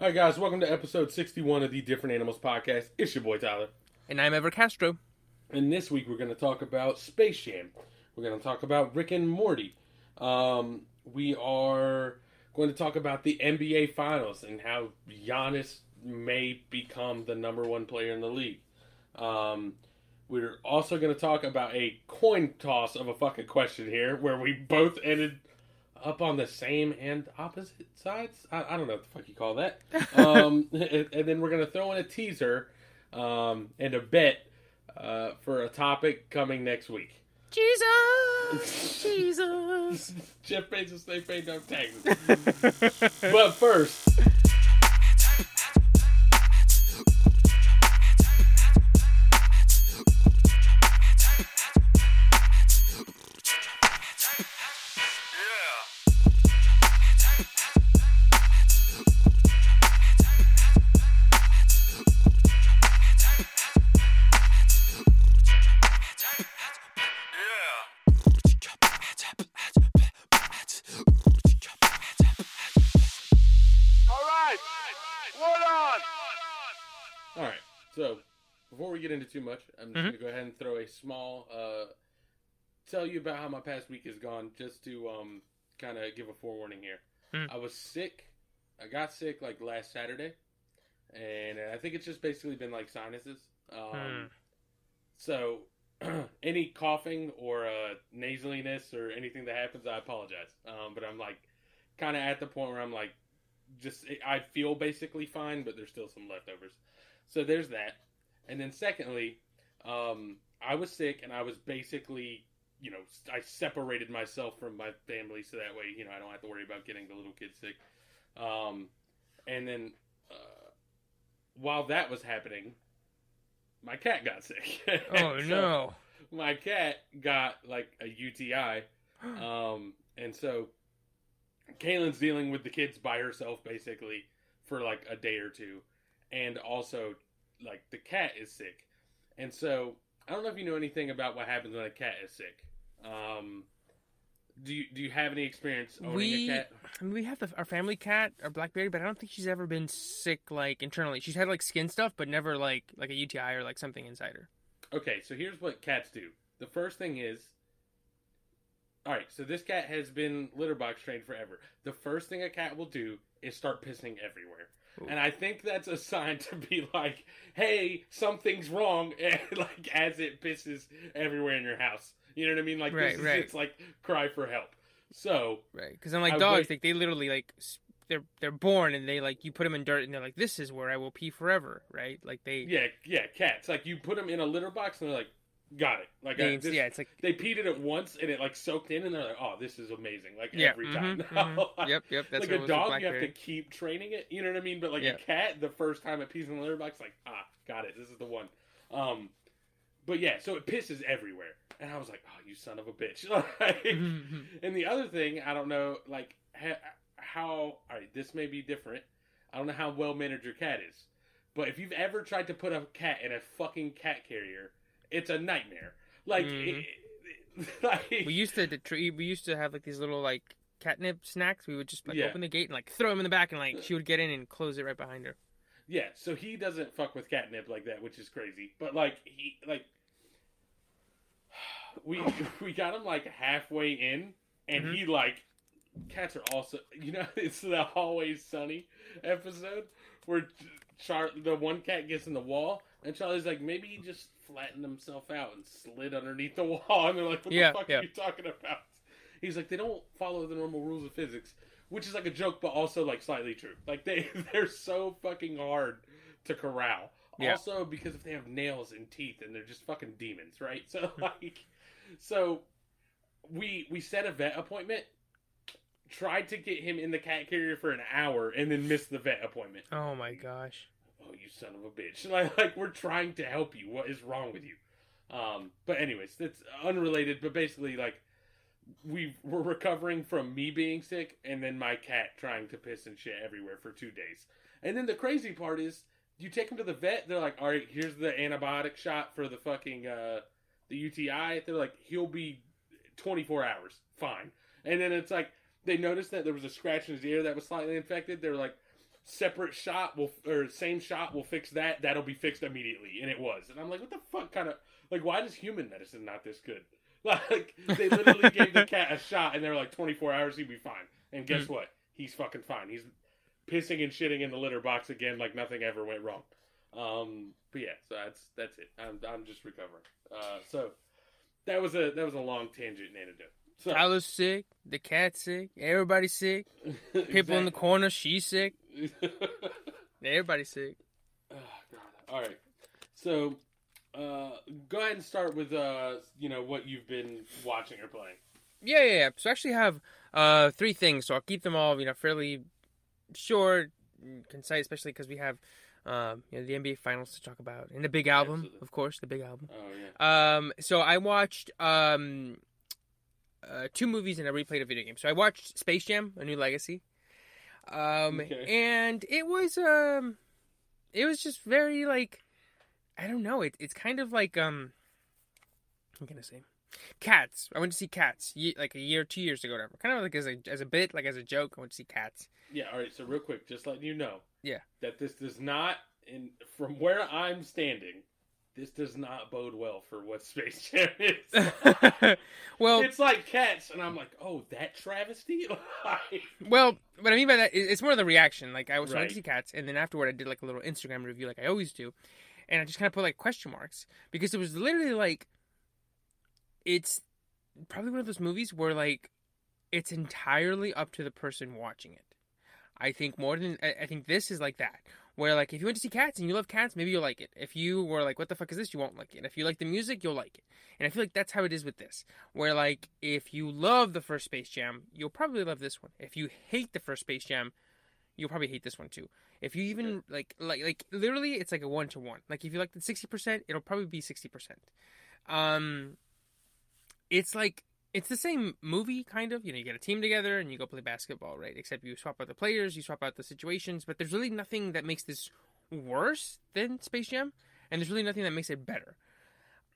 All right, guys, welcome to episode 61 of the Different Animals podcast. It's your boy Tyler. And I'm Ever Castro. And this week we're going to talk about Space Jam. We're going to talk about Rick and Morty. Um, we are going to talk about the NBA Finals and how Giannis may become the number one player in the league. Um, we're also going to talk about a coin toss of a fucking question here where we both ended up on the same and opposite sides. I, I don't know what the fuck you call that. Um, and, and then we're going to throw in a teaser um, and a bet uh, for a topic coming next week. Jesus! Jesus! Jeff Bezos, they pay no taxes. but first. Get into too much, I'm just Mhm. gonna go ahead and throw a small uh, tell you about how my past week has gone, just to um, kind of give a forewarning here. Mm. I was sick. I got sick like last Saturday, and I think it's just basically been like sinuses. Um, Hmm. So any coughing or uh, nasaliness or anything that happens, I apologize. Um, but I'm like kind of at the point where I'm like, just I feel basically fine, but there's still some leftovers. So there's that. And then secondly, um, I was sick and I was basically, you know, I separated myself from my family so that way, you know, I don't have to worry about getting the little kids sick. Um, and then uh, while that was happening, my cat got sick. Oh So no! My cat got like a UTI. Um, and so Kaylin's dealing with the kids by herself basically for like a day or two. And also, like, the cat is sick. And so, I don't know if you know anything about what happens when a cat is sick. Um, do you, do you have any experience owning We- a cat? I mean, we have the, our family cat, our Blackberry, but I don't think she's ever been sick like internally. She's had like skin stuff, but never like like a UTI or like something inside her. Okay, so here's what cats do. The first thing is, all right. So this cat has been litter box trained forever. The first thing a cat will do is start pissing everywhere. And I think that's a sign to be like, "Hey, something's wrong." And like as it pisses everywhere in your house, you know what I mean? Like Right, this is right. it's like cry for help. So Right? Because unlike I dogs, wait- like they literally like they're they're born and they like you put them in dirt and they're like this is where I will pee forever, right? Like they yeah, yeah, cats like you put them in a litter box and they're like, "Got it." Like I, they- this, yeah, it's like they peed it once and it like soaked in, and they're like, "Oh, this is amazing!" Like yeah, every time. mhm, mhm. yep, yep. That's like a dog, you have to keep training it. You know what I mean? But like Yeah. a cat, the first time it pees in the litter box, like ah, got it. This is the one. Um, but yeah, so it pisses everywhere, and I was like, oh, you son of a bitch. Like, Mhm. and the other thing, I don't know, like ha- how. All right, this may be different. I don't know how well managed your cat is, but if you've ever tried to put a cat in a fucking cat carrier, it's a nightmare. Like, Mhm. it, like we used to. We used to have like these little like catnip snacks. We would just like Yeah. open the gate and like throw them in the back, and like she would get in and close it right behind her. Yeah, so he doesn't fuck with catnip like that, which is crazy. But like he like we we got him like halfway in, and Mhm. he like cats are also you know it's the Always Sunny episode where Char the one cat gets in the wall, and Charlie's like maybe he just flattened himself out and slid underneath the wall, and they're like what Yeah, the fuck yeah. are you talking about? He's like they don't follow the normal rules of physics which is like a joke, but also like slightly true. Like they they're so fucking hard to corral. Yeah. Also because if they have nails and teeth and they're just fucking demons, right? So like, so we we set a vet appointment. Tried to get him in the cat carrier for an hour and then missed the vet appointment. Oh my gosh. You son of a bitch! Like, like we're trying to help you. What is wrong with you? Um, but anyways, that's unrelated. But basically, like we were recovering from me being sick and then my cat trying to piss and shit everywhere for two days. And then the crazy part is, you take him to the vet. They're like, all right, here's the antibiotic shot for the fucking uh, the UTI. They're like, he'll be 24 hours, fine. And then it's like they noticed that there was a scratch in his ear that was slightly infected. They're like, separate shot will or same shot will fix that. That'll be fixed immediately, and it was. And I'm like, what the fuck kind of like why does human medicine not this good? Like they literally gave the cat a shot, and they were like 24 hours, he'd be fine. And guess Mm-hmm. what? He's fucking fine. He's pissing and shitting in the litter box again, like nothing ever went wrong. Um, but yeah, so that's that's it. I'm I'm just recovering. Uh, so that was a that was a long tangent and antidote. So Tyler's sick. The cat's sick. Everybody's sick. People in the corner. She's sick. Everybody's sick. Oh, God. All right. So, uh, go ahead and start with uh, you know what you've been watching or playing. Yeah, yeah, yeah. So I actually have uh three things, so I'll keep them all, you know, fairly short, and concise, especially because we have um, you know, the NBA Finals to talk about, and the big album, Absolutely. of course, the big album. Oh yeah. Um, so I watched um, uh, two movies and I replayed a video game. So I watched Space Jam: A New Legacy, um, Okay. and it was um, it was just very like, I don't know. It, it's kind of like um, I'm gonna say, Cats. I went to see Cats like a year, two years ago, whatever. Kind of like as a as a bit, like as a joke. I went to see Cats. Yeah. All right. So real quick, just letting you know. Yeah. That this does not, in from where I'm standing, this does not bode well for what Space Jam is. well, it's like cats, and I'm like, oh, that travesty. Well, what I mean by that is it's more of the reaction. Like I was trying Right. to see cats, and then afterward I did like a little Instagram review, like I always do, and I just kind of put like question marks because it was literally like, it's probably one of those movies where like, it's entirely up to the person watching it. I think more than I think this is like that. Where like if you went to see cats and you love cats, maybe you'll like it. If you were like, what the fuck is this? You won't like it. If you like the music, you'll like it. And I feel like that's how it is with this. Where like if you love the first Space Jam, you'll probably love this one. If you hate the first Space Jam, you'll probably hate this one too. If you even like like like literally it's like a one to one. Like if you like the sixty percent, it'll probably be sixty percent. Um it's like it's the same movie kind of. You know, you get a team together and you go play basketball, right? Except you swap out the players, you swap out the situations, but there's really nothing that makes this worse than Space Jam, and there's really nothing that makes it better.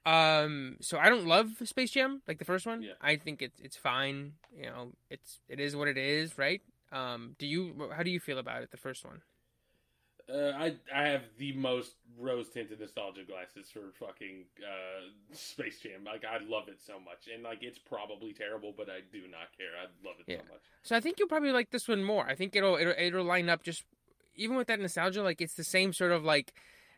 Um, so I don't love Space Jam like the first one. Yeah. I think it's it's fine. You know, it's it is what it is, right? Um, do you how do you feel about it? The first one. Uh, I I have the most rose tinted nostalgia glasses for fucking uh, Space Jam. Like I love it so much, and like it's probably terrible, but I do not care. I love it Yeah. so much. So I think you'll probably like this one more. I think it'll it'll, it'll line up just even with that nostalgia. Like it's the same sort of like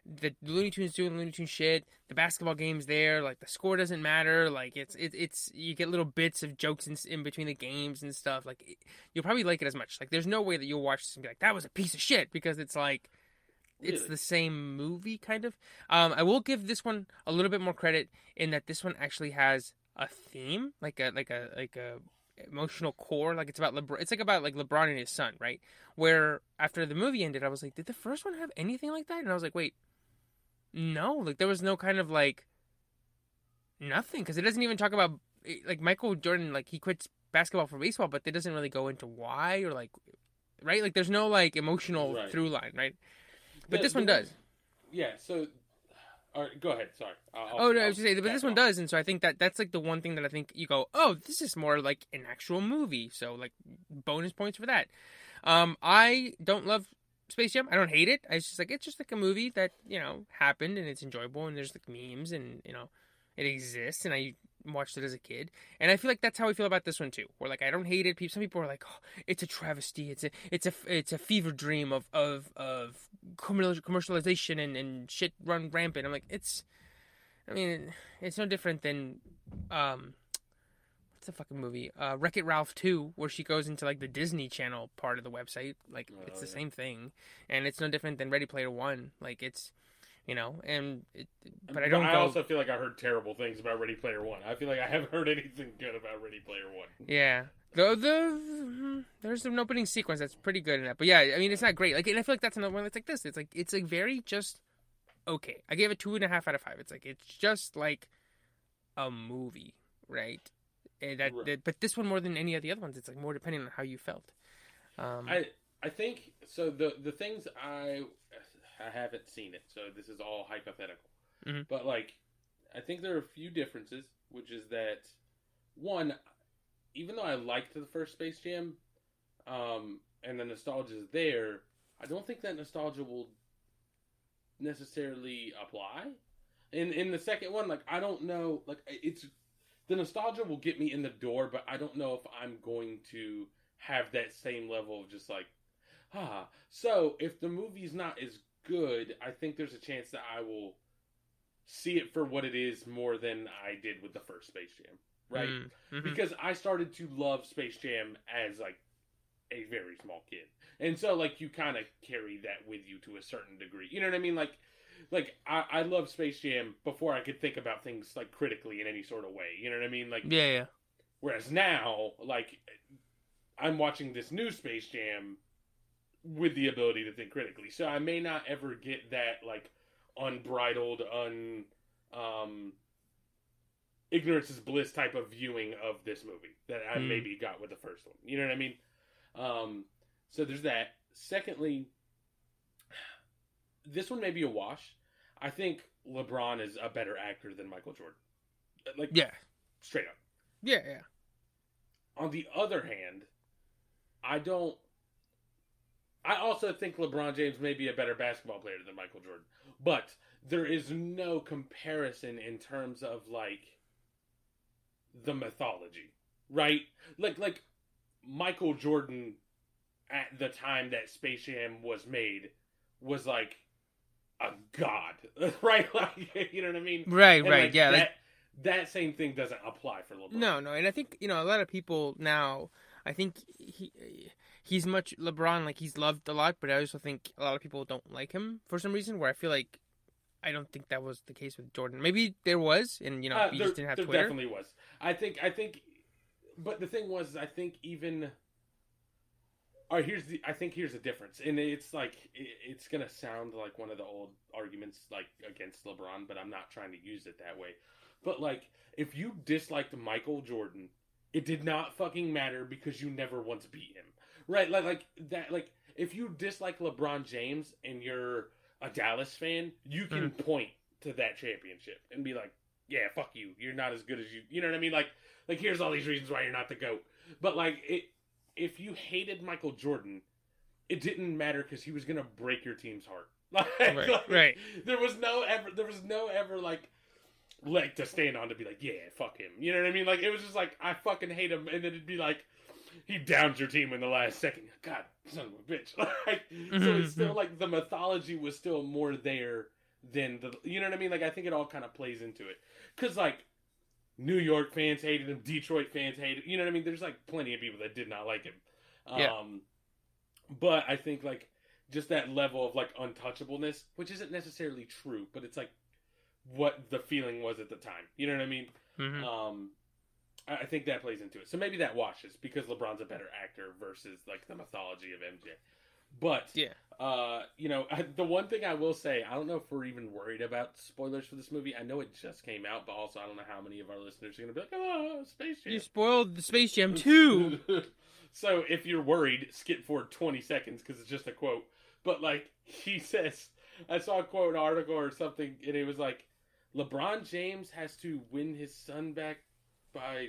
the Looney Tunes doing Looney Tunes shit. The basketball game's there. Like the score doesn't matter. Like it's it's it's you get little bits of jokes in, in between the games and stuff. Like it, you'll probably like it as much. Like there's no way that you'll watch this and be like that was a piece of shit because it's like it's Really? the same movie kind of. Um, I will give this one a little bit more credit in that this one actually has a theme, like a like a like a emotional core. Like it's about LeBron. It's like about like LeBron and his son, right? Where after the movie ended, I was like, did the first one have anything like that? And I was like, wait, no. Like there was no kind of like nothing because it doesn't even talk about like Michael Jordan. Like he quits basketball for baseball, but it doesn't really go into why or like right. Like there's no like emotional Right. through line, right? But The- this one the- does. Yeah. So, all right, go ahead. Sorry. I'll, Oh no, I I'll was just saying, but this one off. does, and so I think that that's like the one thing that I think you go, oh, this is more like an actual movie, so like bonus points for that. Um, I don't love Space Jam. I don't hate it. I just like it's just like a movie that you know happened and it's enjoyable and there's like memes and you know it exists and I watched it as a kid and I feel like that's how I feel about this one too. Where like I don't hate it. People, some people are like, oh, it's a travesty. It's a it's a it's a fever dream of of of commercialization and and shit run rampant. I'm like it's. I mean, it's no different than um, what's the fucking movie? Uh, Wreck It Ralph two, where she goes into like the Disney Channel part of the website. Like it's Oh, the yeah. same thing, and it's no different than Ready Player One. Like it's, you know, and it, but I don't I go. also feel like I heard terrible things about Ready Player One. I feel like I haven't heard anything good about Ready Player One. Yeah. The the hmm, there's an opening sequence that's pretty good in that, but yeah, I mean it's not great. Like, and I feel like that's another one that's like this. It's like it's like very just okay. I gave it two and a half out of five. It's like it's just like a movie, right? And that, Right. that- but this one more than any of the other ones, it's like more depending on how you felt. Um, I I think so. The the things I I haven't seen it, so this is all hypothetical. Mhm. But like, I think there are a few differences, which is that one, even though I liked the first Space Jam, um, and the nostalgia is there, I don't think that nostalgia will necessarily apply. In in the second one, like I don't know, like it's the nostalgia will get me in the door, but I don't know if I'm going to have that same level of just like, ah. So if the movie's not as good, I think there's a chance that I will see it for what it is more than I did with the first Space Jam, right? Mm-hmm. Because I started to love Space Jam as like a very small kid. And so like you kind of carry that with you to a certain degree. You know what I mean? Like like I, I love Space Jam before I could think about things like critically in any sort of way. You know what I mean? Like yeah, yeah. Whereas now, like I'm watching this new Space Jam with the ability to think critically. So I may not ever get that like unbridled, un um ignorance is bliss type of viewing of this movie that I Mm. maybe got with the first one. You know what I mean? Um so there's that. Secondly, this one may be a wash. I think LeBron is a better actor than Michael Jordan. Like Yeah. straight up. Yeah, yeah. On the other hand, I don't. I also think LeBron James may be a better basketball player than Michael Jordan, but there is no comparison in terms of like the mythology, right? Like like Michael Jordan at the time that Space Jam was made was like a god, right? Like you know what I mean? Right, And, right. like, yeah, that, like that same thing doesn't apply for LeBron. No, no, and I think you know a lot of people now. I think he he's much LeBron like he's loved a lot, but I also think a lot of people don't like him for some reason. Where I feel like I don't think that was the case with Jordan. Maybe there was, and you know Uh, he there just didn't have there Twitter. definitely was. I think. I think. But the thing was, I think even. All right, here's the. I think here's the difference, and it's like it, it's gonna sound like one of the old arguments, like against LeBron, but I'm not trying to use it that way. But like, if you disliked Michael Jordan, it did not fucking matter because you never once beat him, right? Like, like that. Like, if you dislike LeBron James and you're a Dallas fan, you can hmm. point to that championship and be like, yeah, fuck you. You're not as good as you. You know what I mean? Like, like here's all these reasons why you're not the goat. But like, it, if you hated Michael Jordan, it didn't matter because he was gonna break your team's heart. Like, Right, like, right. There was no ever. There was no ever like leg to stand on to be like, yeah, fuck him. You know what I mean? Like it was just like I fucking hate him, and then it'd be like. He downs your team in the last second. God, son of a bitch! Like, so it's still like the mythology was still more there than the. You know what I mean? Like, I think it all kind of plays into it because like New York fans hated him, Detroit fans hated. You know what I mean? There's like plenty of people that did not like him. Yeah. Um, but I think like just that level of like untouchableness, which isn't necessarily true, but it's like what the feeling was at the time. You know what I mean? Mhm. Um, I I think that plays into it. So maybe that washes because LeBron's a better actor versus like the mythology of MJ. But Yeah. uh, you know, the one thing I will say, I don't know if we're even worried about spoilers for this movie. I know it just came out, but also I don't know how many of our listeners are going to be like, "Oh, Space Jam." You spoiled the Space Jam too. so if you're worried, skip forward 20 seconds because it's just a quote. But like he says, I saw a quote an article or something, and it was like, LeBron James has to win his son back by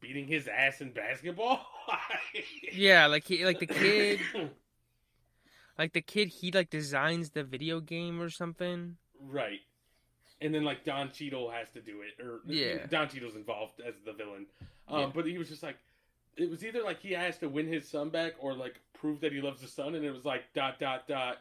beating his ass in basketball. yeah, like he like the kid like the kid he like designs the video game or something. right. And then like Don Cheadle has to do it, or Yeah. Don Cheadle's involved as the villain. Um, Yeah. But he was just like, it was either like he has to win his son back or like prove that he loves his son, and it was like dot dot dot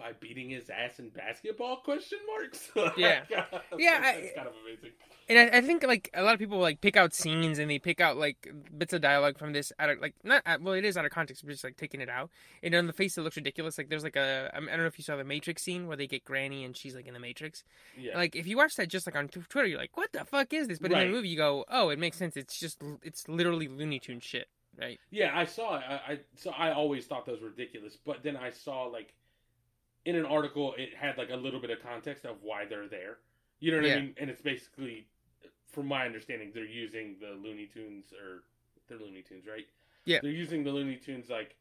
by beating his ass in basketball? Question marks. Yeah. Like, Yeah, uh, that's, I- kind of amazing. And I, I think like a lot of people like pick out scenes and they pick out like bits of dialogue from this out of like not out- well it is out of context but just like taking it out and on the face it looks ridiculous like there's like a I don't know if you saw the Matrix scene where they get Granny and she's like in the Matrix Yeah. like if you watch that just like on Tw- Twitter you're like what the fuck is this but in the movie you go oh it makes sense it's just it's literally Looney Tune shit right Yeah, I saw it. I, I so I always thought those were ridiculous, but then I saw like in an article it had like a little bit of context of why they're there. You know what Yeah. I mean? And it's basically, from my understanding, they're using the Looney Tunes or they're Looney Tunes, right? Yeah. They're using the Looney Tunes like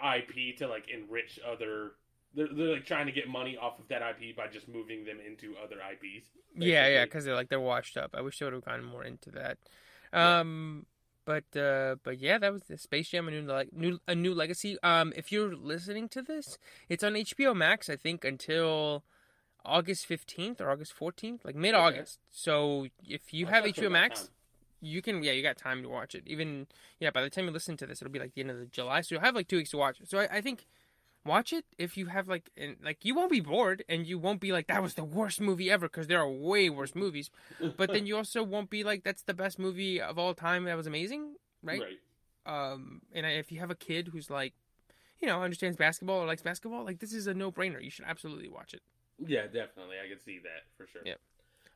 IP to like enrich other. They're, they're like trying to get money off of that IP by just moving them into other IPs. yeah yeah because they're like they're washed up I wish they would have gone more into that um but uh, but yeah, that was the Space Jam a new like new a new legacy. Um, if you're listening to this, it's on HBO Max. I think until August fifteenth or August fourteenth, like mid August. So if you I'll have HBO Max, can. you can yeah you got time to watch it. Even yeah, by the time you listen to this, it'll be like the end of the July, so you'll have like two weeks to watch it. So I, I think watch it if you have like and like you won't be bored and you won't be like that was the worst movie ever because there are way worse movies. But then you also won't be like that's the best movie of all time that was amazing, right? Um, and if you have a kid who's like, you know, understands basketball or likes basketball, like this is a no brainer. You should absolutely watch it. Yeah, definitely. I can see that for sure. Yeah.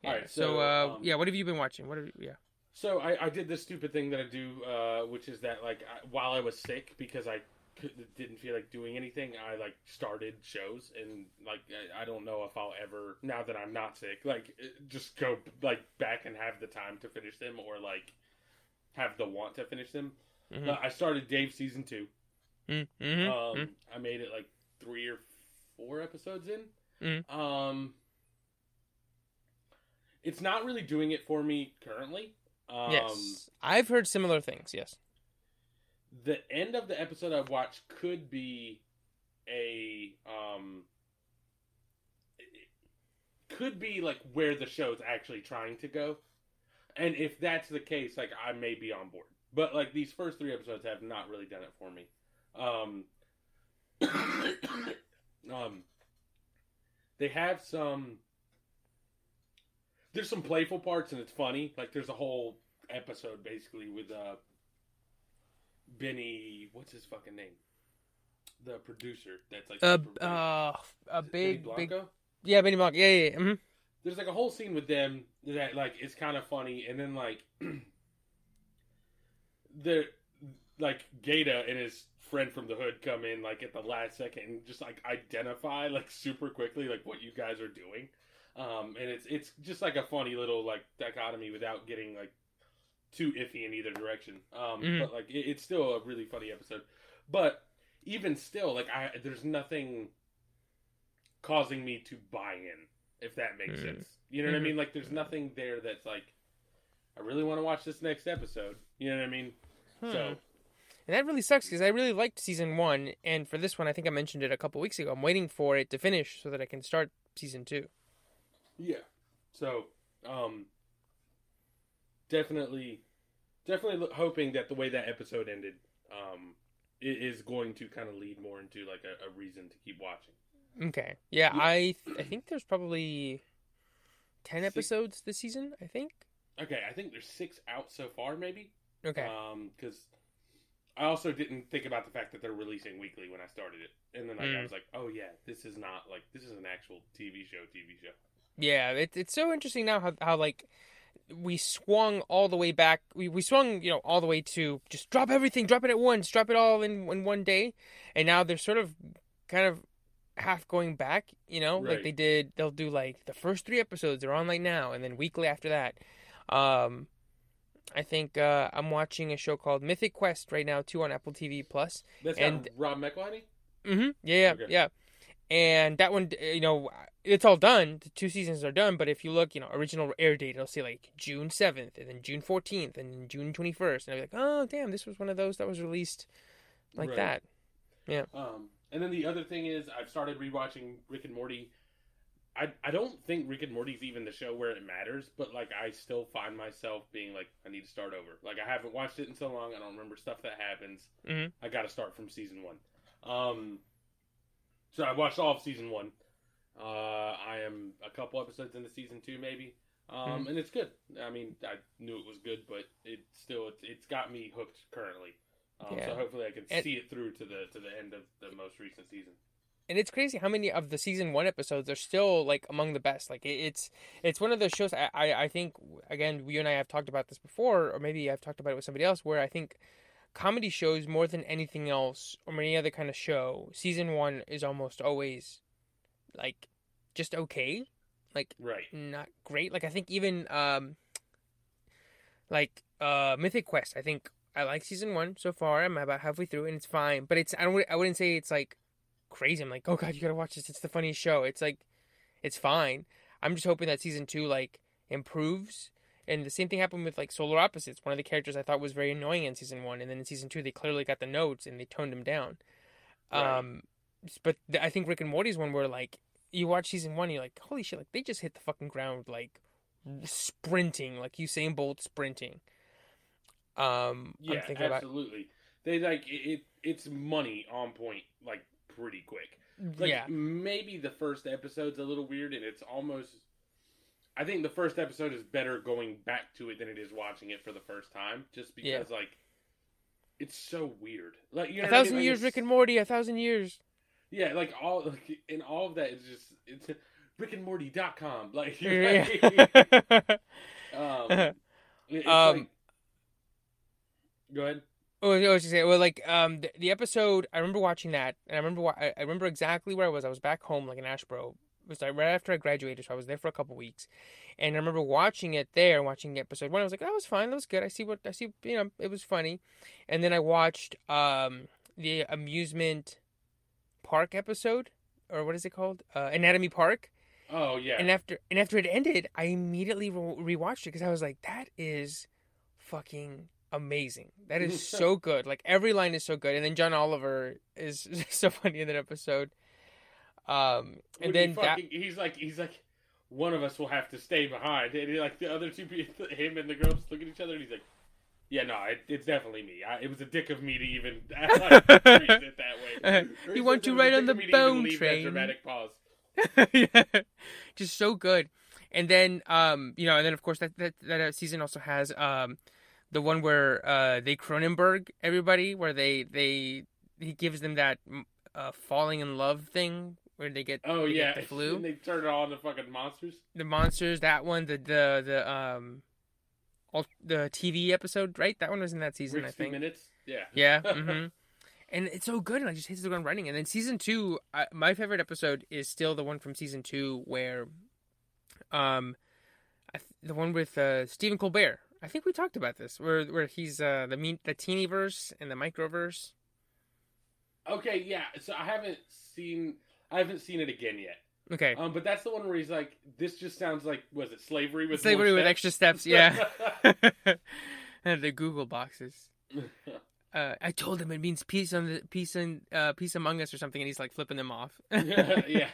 All Yeah, right. So, So, uh, um, yeah, what have you been watching? What have you, yeah. So I, I did this stupid thing that I do, uh, which is that like I, while I was sick because I didn't feel like doing anything, I like started shows and like I, I don't know if I'll ever now that I'm not sick like eh, just go like back and have the time to finish them or like have the want to finish them. Mhm. Uh, I started Dave season two. Mm-hmm. Um, I made it like three or four episodes in. Mhm. Um, it's not really doing it for me currently. Um, yes, I've heard similar things. Yes. The end of the episode I've watched could be a um could be like where the show's actually trying to go. And if that's the case, like I may be on board. But like these first three episodes have not really done it for me. Um um they have some there's some playful parts and it's funny. Like there's a whole episode basically with uh Benny, what's his fucking name? The producer that's like Uh, super uh, a Benny big, big, Blanco? yeah, Benny Blanco. Yeah, yeah. yeah. hmm There's like a whole scene with them that like is kind of funny, and then like the like Gata and his friend from the hood come in like at the last second and just like identify like super quickly like what you guys are doing. Um, and it's it's just like a funny little like dichotomy without getting like too iffy in either direction. Um, Mhm. but like it, it's still a really funny episode. But even still, like I there's nothing causing me to buy in, if that makes Mhm. sense. You know what Mhm. I mean? Like there's nothing there that's like I really want to watch this next episode. You know what I mean? So And that really sucks because I really liked season one, and for this one, I think I mentioned it a couple weeks ago. I'm waiting for it to finish so that I can start season two. yeah. So um definitely definitely hoping that the way that episode ended um i- is going to kind of lead more into like a, a reason to keep watching. Okay. Yeah, Yeah. I I think there's probably ten Six- episodes this season. I think. Okay, I think there's 6 out so far maybe. Okay. Um, because I also didn't think about the fact that they're releasing weekly when I started it, and then like I Mm. was like, oh yeah, this is not like this is an actual TV show. TV show. Yeah, it, it's so interesting now how how like we swung all the way back. We we swung you know all the way to just drop everything, drop it at once, drop it all in in one day, and now they're sort of kind of half going back. You know, like they did. They'll do like the first three episodes are on like now, and then weekly after that. Um, I think uh, I'm watching a show called Mythic Quest right now too on Apple TV Plus. That's And- Rob McElhenney. Mm-hmm. Yeah, yeah, Okay. yeah. And that one, you know, it's all done. The two seasons are done. But if you look, you know, original air date, it'll say like June seventh, and then June fourteenth, and then June twenty first, and I'll be like, oh damn, this was one of those that was released like Right. that. Yeah. Um, and then the other thing is I've started rewatching Rick and Morty. I I don't think Rick and Morty's even the show where it matters, but like I still find myself being like I need to start over. Like I haven't watched it in so long, I don't remember stuff that happens. Mhm. I got to start from season one. Um, so I watched all of season one. Uh, I am a couple episodes into season two, maybe. Um, and it's good. I mean, I knew it was good, but it still it's, it's got me hooked currently. Um, Yeah. So hopefully I can And- see it through to the to the end of the most recent season. And it's crazy how many of the season one episodes are still like among the best. Like it, it's it's one of those shows. I, I I think again, you and I have talked about this before, or maybe I've talked about it with somebody else. Where I think comedy shows more than anything else, or any other kind of show, season one is almost always like just okay, like Right. not great. Like I think even um like uh Mythic Quest, I think I like season one so far. I'm about halfway through and it's fine. But it's I don't I wouldn't say it's like crazy. I'm like, oh god, you gotta watch this. It's the funniest show. It's like it's fine. I'm just hoping that season two like improves And the same thing happened with like Solar Opposites. One of the characters I thought was very annoying in season one, and then in season two they clearly got the notes and they toned him down. Right. Um, but th- I think Rick and Morty's one where like you watch season one, you're like, holy shit, like they just hit the fucking ground like sprinting, like Usain Bolt sprinting. Um, Yeah, I'm thinking about absolutely. They like it, it. It's money on point, like pretty quick. Like yeah, maybe the first episode's a little weird, and it's almost. I think the first episode is better going back to it than it is watching it for the first time, just because Yeah. like it's so weird. Like you know a what I mean? thousand Like, years, Rick and Morty, a thousand years. Yeah, like all like in all of that, it's just it's rickandmorty.com. Like, Yeah. um, it- it's Um, like, go ahead. Oh, I was just saying, well, like um, the, the episode. I remember watching that, and I remember wa- I, I remember exactly where I was. I was back home, like in Asheboro. It was like right after I graduated, so I was there for a couple weeks, and I remember watching it there, watching episode one. I was like, that was fine, that was good. I see what I see. You know, it was funny, and then I watched um the amusement park episode, or what is it called? Uh, Anatomy Park. Oh yeah, And after and after it ended, I immediately re- rewatched it because I was like, "That is fucking amazing. That is so good. Like every line is so good." And then John Oliver is so funny in that episode. Um, and he then that fucking, he's like he's like one of us will have to stay behind, and he, like the other two people, him and the girls look at each other, and he's like. Yeah, no, it, it's definitely me. I, it was a dick of me to even like, treat it that way. You he's want like, to "It was a ride on the of me to even bone train." Dramatic pause. yeah, just so good. And then, um, you know, and then of course that that that season also has um, the one where uh they Cronenberg everybody, where they they he gives them that uh falling in love thing where they get Oh they yeah, get the flu, and they turn it on to fucking monsters. the monsters. That one, the the the um, the TV episode, right? That one was in that season, I 60 think. minutes. Yeah. Yeah. hmm and it's so good, and I just hits the ground running. And then season two, I, my favorite episode is still the one from season two where, um, I th- the one with uh, Stephen Colbert. I think we talked about this, where where he's uh, the mean the teeny verse and the microverse. Okay, yeah. So I haven't seen I haven't seen it again yet. Okay, Um, but that's the one where he's like, this just sounds like was it slavery with slavery with steps? extra steps. Yeah, and the Google boxes. Uh, I told him it means peace on the peace and uh, peace among us or something, and he's like flipping them off. Yeah.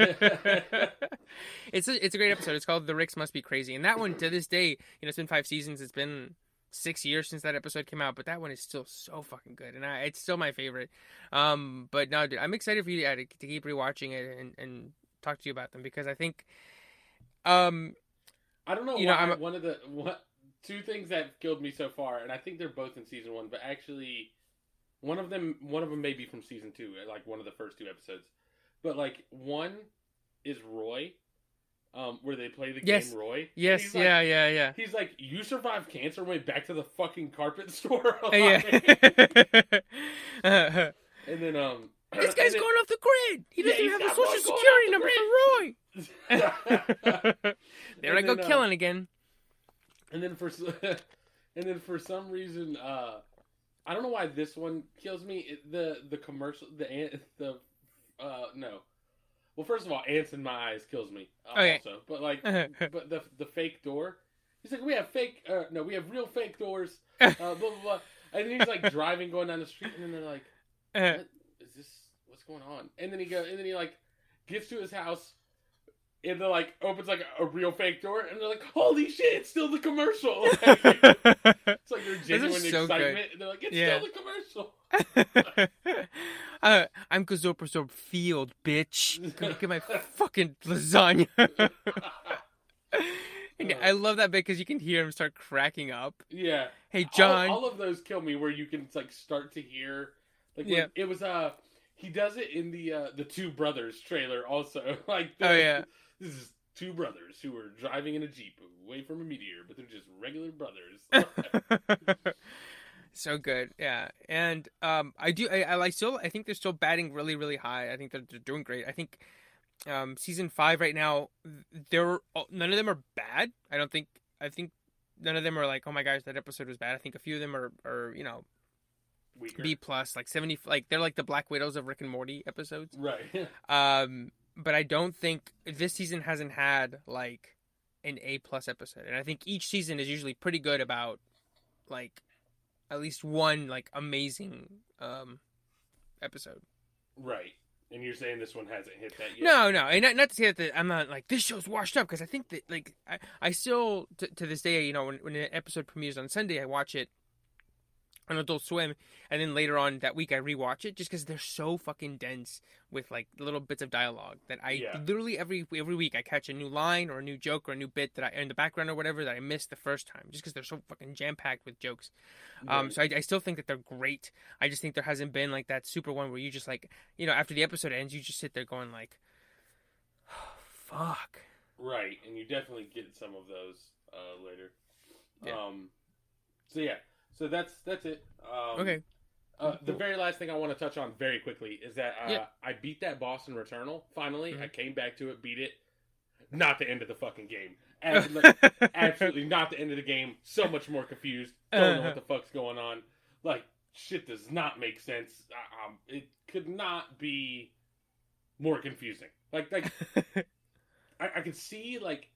it's a, it's a great episode. It's called "The Ricks Must Be Crazy," and that one to this day, you know, it's been five seasons. It's been six years since that episode came out, but that one is still so fucking good, and I, it's still my favorite. Um, but no, dude, I'm excited for you to, to keep rewatching it and and talk to you about them because I think, um, I don't know You know, I'm a- one of the what two things that killed me so far, and I think they're both in season one, but actually one of them one of them may be from season two, like one of the first two episodes. But like one is Roy, um, where they play the Yes. game Roy. yes, like- yeah, yeah, yeah. He's like, you survived cancer, and went back to the fucking carpet store. Yeah. and then um, this guy's and going off the grid. He doesn't he's have a social security number for Roy. then- there I and go then, uh, killing again. And then for and then for some reason, uh, I don't know why this one kills me. It, the the commercial, the ant, the uh, no. Well, first of all, ants in my eyes kills me. Uh, Okay. Also, but like, but the the fake door. He's like, we have fake. Uh, no, we have real fake doors. Uh, blah blah blah. And then he's like driving, going down the street, and then they're like, "What is this? What's going on?" And then he goes, and then he like gets to his house, and they're like opens like a, a real fake door, and they're like, "Holy shit! It's still the commercial." it's like their genuine so excitement, and they're like, "It's Yeah. still the commercial." uh, I'm Gazorpazorpfield, bitch. Come get my fucking lasagna. and I love that bit because you can hear him start cracking up. yeah, Hey, All- John. All, of those kill me where you can like start to hear like when- Yeah. it was uh he does it in the uh the two brothers trailer also like Oh, yeah. this is two brothers who are driving in a jeep away from a meteor but they're just regular brothers so good, yeah. And um, I do, I, I like still, I think they're still batting really, really high. I think they're, they're doing great. I think um, season five right now, they're none of them are bad. I don't think. I think none of them are like, oh my gosh, that episode was bad. I think a few of them are, are you know, Weaker. B plus, like seventy, like they're like the Black Widows of Rick and Morty episodes. right Um, but I don't think this season hasn't had like an A plus episode, and I think each season is usually pretty good about like at least one like amazing um episode. Right. And you're saying this one hasn't hit that yet? No, no, and not, not to say that I'm not like this show's washed up because I think that like I, I still to, to this day, you know, when when an episode premieres on Sunday, I watch it on Adult Swim, and then later on that week I rewatch it just because they're so fucking dense with like little bits of dialogue that I Yeah. literally every every week I catch a new line or a new joke or a new bit that I in the background or whatever that I missed the first time just because they're so fucking jam packed with jokes. Um, Right. so I, I still think that they're great. I just think there hasn't been like that super one where you just like you know after the episode ends you just sit there going like, fuck. Right, and you definitely get some of those uh, later. Yeah. Um, so yeah, so that's that's it. Um, Okay. Uh, the very last thing I want to touch on very quickly is that uh, Yeah. I beat that boss in Returnal. Finally, Mhm. I came back to it, beat it. Not the end of the fucking game. Absolutely, absolutely not the end of the game. So much more confused. Don't know what the fuck's going on. Like shit does not make sense. Um, it could not be more confusing. Like like I, I can see like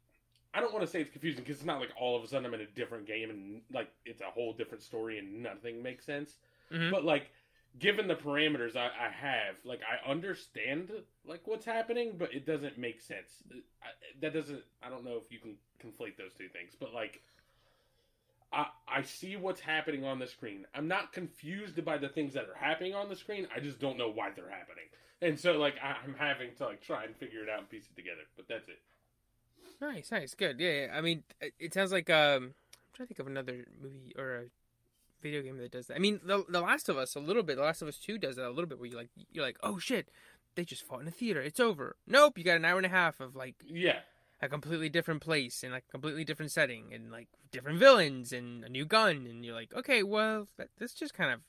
I don't want to say it's confusing because it's not like all of a sudden I'm in a different game and like it's a whole different story and nothing makes sense. Mhm. But like given the parameters I, I have, like I understand like what's happening, but it doesn't make sense. I, that doesn't. I don't know if you can conflate those two things, but like. I, I see what's happening on the screen. I'm not confused by the things that are happening on the screen. I just don't know why they're happening. And so like I, I'm having to like try and figure it out and piece it together. But that's it. Nice, nice, good. Yeah, yeah. I mean, it, sounds like um, I'm trying to think of another movie or a video game that does that. I mean, the The Last of Us a little bit. The Last of Us Two does that a little bit, where you like you're like, oh shit, they just fought in a theater. It's over. Nope, you got an hour and a half of like Yeah. a completely different place and like a completely different setting and like different villains and a new gun, and you're like, okay, well, that, this just kind of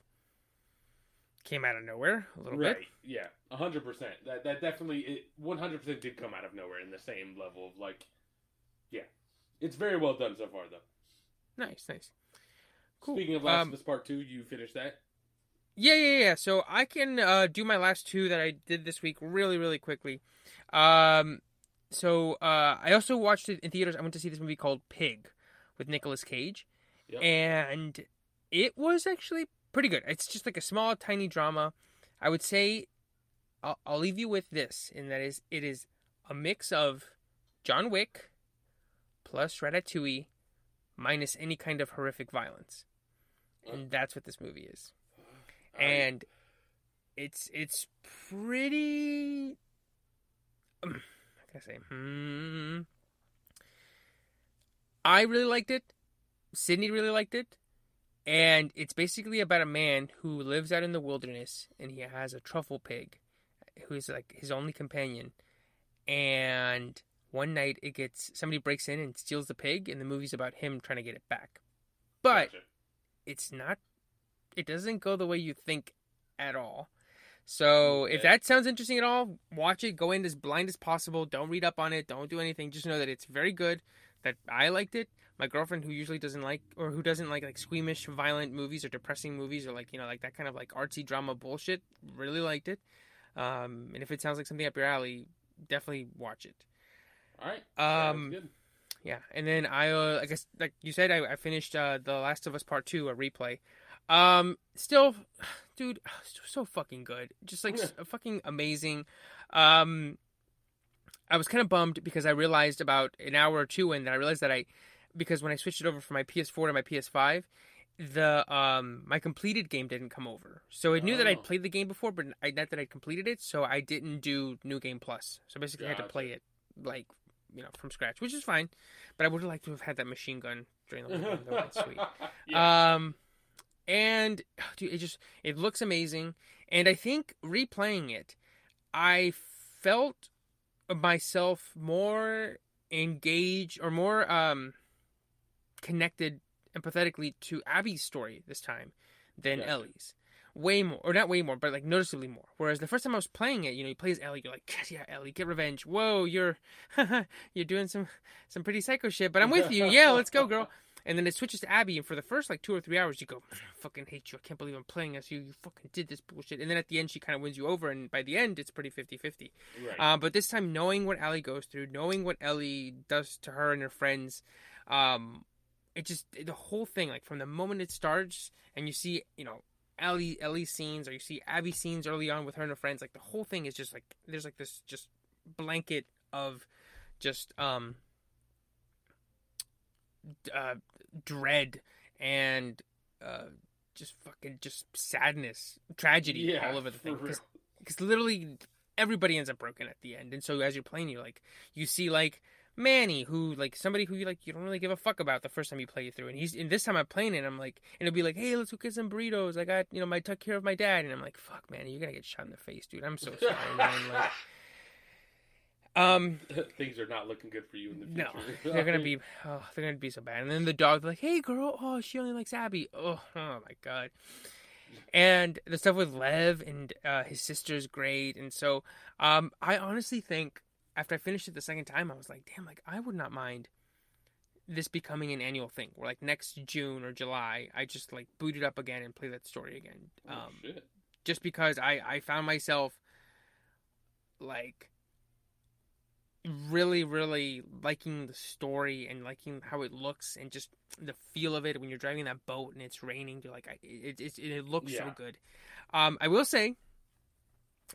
came out of nowhere a little right. bit. Yeah. A hundred percent. That that definitely it one hundred percent did come out of nowhere in the same level of like yeah. It's very well done so far though. Nice, nice. Cool. Speaking of Last Um, of Us Part Two, you finished that? Yeah, yeah, yeah. So I can uh, do my last two that I did this week really, really quickly. Um, so uh, I also watched it in theaters. I went to see this movie called Pig with Nicolas Cage, Yep. and it was actually pretty good. It's just like a small, tiny drama. I would say I'll, I'll leave you with this, and that is it is a mix of John Wick plus Ratatouille minus any kind of horrific violence, and that's what this movie is and it's it's pretty. Um, how can I say? Hmm. I really liked it. Sydney really liked it, and it's basically about a man who lives out in the wilderness and he has a truffle pig, who's like his only companion, and one night it gets somebody breaks in and steals the pig, and the movie's about him trying to get it back, but Gotcha. it's not it doesn't go the way you think at all. So if that sounds interesting at all, watch it. Go in as blind as possible. Don't read up on it. Don't do anything. Just know that it's very good. That I liked it. My girlfriend, who usually doesn't like or who doesn't like like squeamish, violent movies or depressing movies or like you know like that kind of like artsy drama bullshit, really liked it. Um, and if it sounds like something up your alley, definitely watch it. All right. Um, good. Yeah, and then I, uh, I guess, like you said, I, I finished uh, the Last of Us Part Two, a replay. Um, still, dude, so fucking good, just like Yeah. fucking amazing. Um, I was kind of bummed because I realized about an hour or two in that I realized that I, because when I switched it over from my PS4 to my PS5, the um my completed game didn't come over. So it knew that Oh. I'd played the game before, but I, not that I'd completed it. So I didn't do New Game Plus. So basically, I had to play it like you know from scratch, which is fine. But I would have liked to have had that machine gun during the game. That sweet. yeah. Um, and dude, it just it looks amazing. And I think replaying it, I felt myself more engaged or more um connected empathetically to Abby's story this time than Gotcha. Ellie's. Way more, or not way more, but like noticeably more. Whereas the first time I was playing it, you know, you play as Ellie, you're like, "Yes, yeah, Ellie, get revenge. Whoa, you're, you're doing some, some pretty psycho shit, but I'm with you. Yeah, let's go, girl. and then it switches to Abby, and for the first like two or three hours, you go, "I fucking hate you. I can't believe I'm playing as you. You fucking did this bullshit. And then at the end, she kind of wins you over, and by the end, it's pretty 50 50. Right. Uh, but this time, knowing what Ellie goes through, knowing what Ellie does to her and her friends, um, it just the whole thing, like from the moment it starts, and you see, you know, Ellie Ellie scenes, or you see Abby scenes early on with her and her friends, like the whole thing is just like there's like this just blanket of just um uh dread and uh just fucking just sadness tragedy yeah, all over the thing. Because literally everybody ends up broken at the end. And so as you're playing you like you see like manny who like somebody who you like you don't really give a fuck about the first time you play it through and he's and this time i'm playing it i'm like and it'll be like hey let's go get some burritos i got you know my took care of my dad and i'm like fuck man you're gonna get shot in the face dude i'm so sorry man like um Things are not looking good for you in the no, future. they're gonna be oh, they're gonna be so bad. And then the dog's like, "Hey, girl, oh, she only likes Abby." Oh, oh my god. And the stuff with Lev and uh, his sister's great. And so, um, I honestly think after I finished it the second time, I was like, "Damn, like I would not mind this becoming an annual thing. Where like next June or July, I just like boot it up again and play that story again. Oh, Um, shit. just because I I found myself like really really liking the story and liking how it looks and just the feel of it when you're driving that boat and it's raining you're like I, it, it, it looks so good um i will say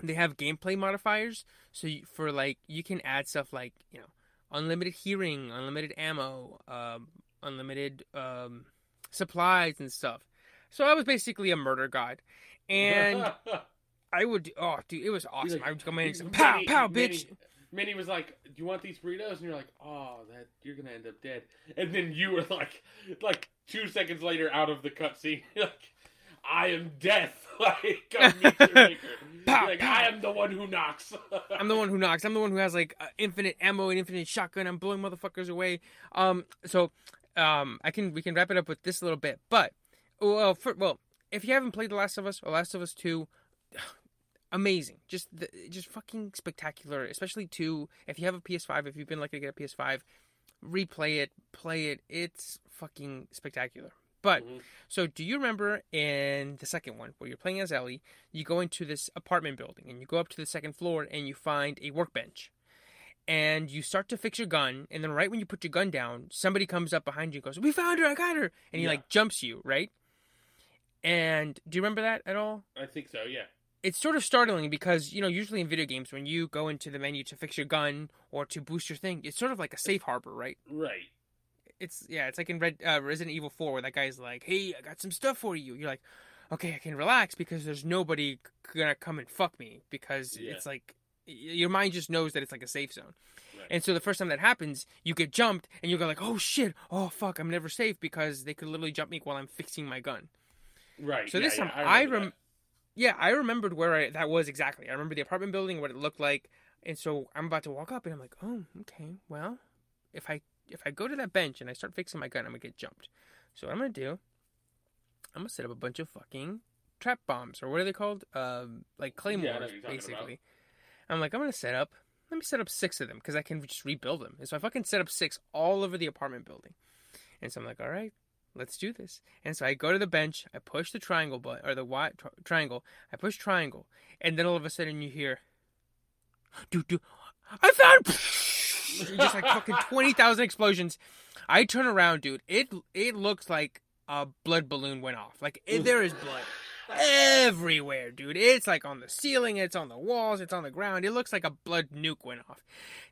they have gameplay modifiers so you, for like you can add stuff like you know unlimited hearing unlimited ammo um unlimited um supplies and stuff so i was basically a murder god and I would, oh, dude, it was awesome. like- I would come in and say, pow, pow, bitch. Manny was like, "Do you want these burritos?" And you're like, "Oh, that you're gonna end up dead." And then you were like, like two seconds later, out of the cutscene, like, "I am death." like. Pow, like, pow. I am the one who knocks. I'm the one who knocks. I'm the one who has like uh, infinite ammo and infinite shotgun. I'm blowing motherfuckers away. Um, so, um, I can we can wrap it up with this little bit. But, well, for, well, if you haven't played The Last of Us or Last of Us Two, amazing. Just the, just fucking spectacular. Especially two. If you have a PS5, if you've been lucky to get a PS5, replay it, play it. It's fucking spectacular. But Mhm. so, do you remember in the second one where you're playing as Ellie, you go into this apartment building and you go up to the second floor and you find a workbench. And you start to fix your gun, and then right when you put your gun down, somebody comes up behind you and goes, "We found her! I got her!" And he Yeah. like jumps you, right? And do you remember that at all? I think so. Yeah. It's sort of startling because you know usually in video games when you go into the menu to fix your gun or to boost your thing, it's sort of like a safe harbor, right? Right. It's yeah, it's like in Red uh, Resident Evil Four where that guy's like, "Hey, I got some stuff for you." You're like, "Okay, I can relax because there's nobody gonna come and fuck me because Yeah. it's like your mind just knows that it's like a safe zone." Right. And so the first time that happens, you get jumped and you go like, "Oh shit! Oh fuck! I'm never safe because they could literally jump me while I'm fixing my gun." Right. So yeah, this yeah, time I, remember rem- yeah, I remembered where I, that was exactly. I remember the apartment building, what it looked like, and so I'm about to walk up, and I'm like, oh, okay, well, if I if I go to that bench and I start fixing my gun, I'm gonna get jumped. So what I'm gonna do, I'm gonna set up a bunch of fucking trap bombs, or what are they called? Um, like Yeah, claymores, you're basically. I'm like, I'm gonna set up. Let me set up six of them because I can just rebuild them. And so I fucking set up six all over the apartment building. And so I'm like, all right, let's do this. And so I go to the bench, I push the triangle button or the y tri- triangle. I push triangle, and then all of a sudden you hear, dude, dude, I found just like fucking twenty thousand explosions. I turn around, dude. It it looks like a blood balloon went off. Like it, there is blood everywhere, dude. It's like on the ceiling, it's on the walls, it's on the ground. It looks like a blood nuke went off.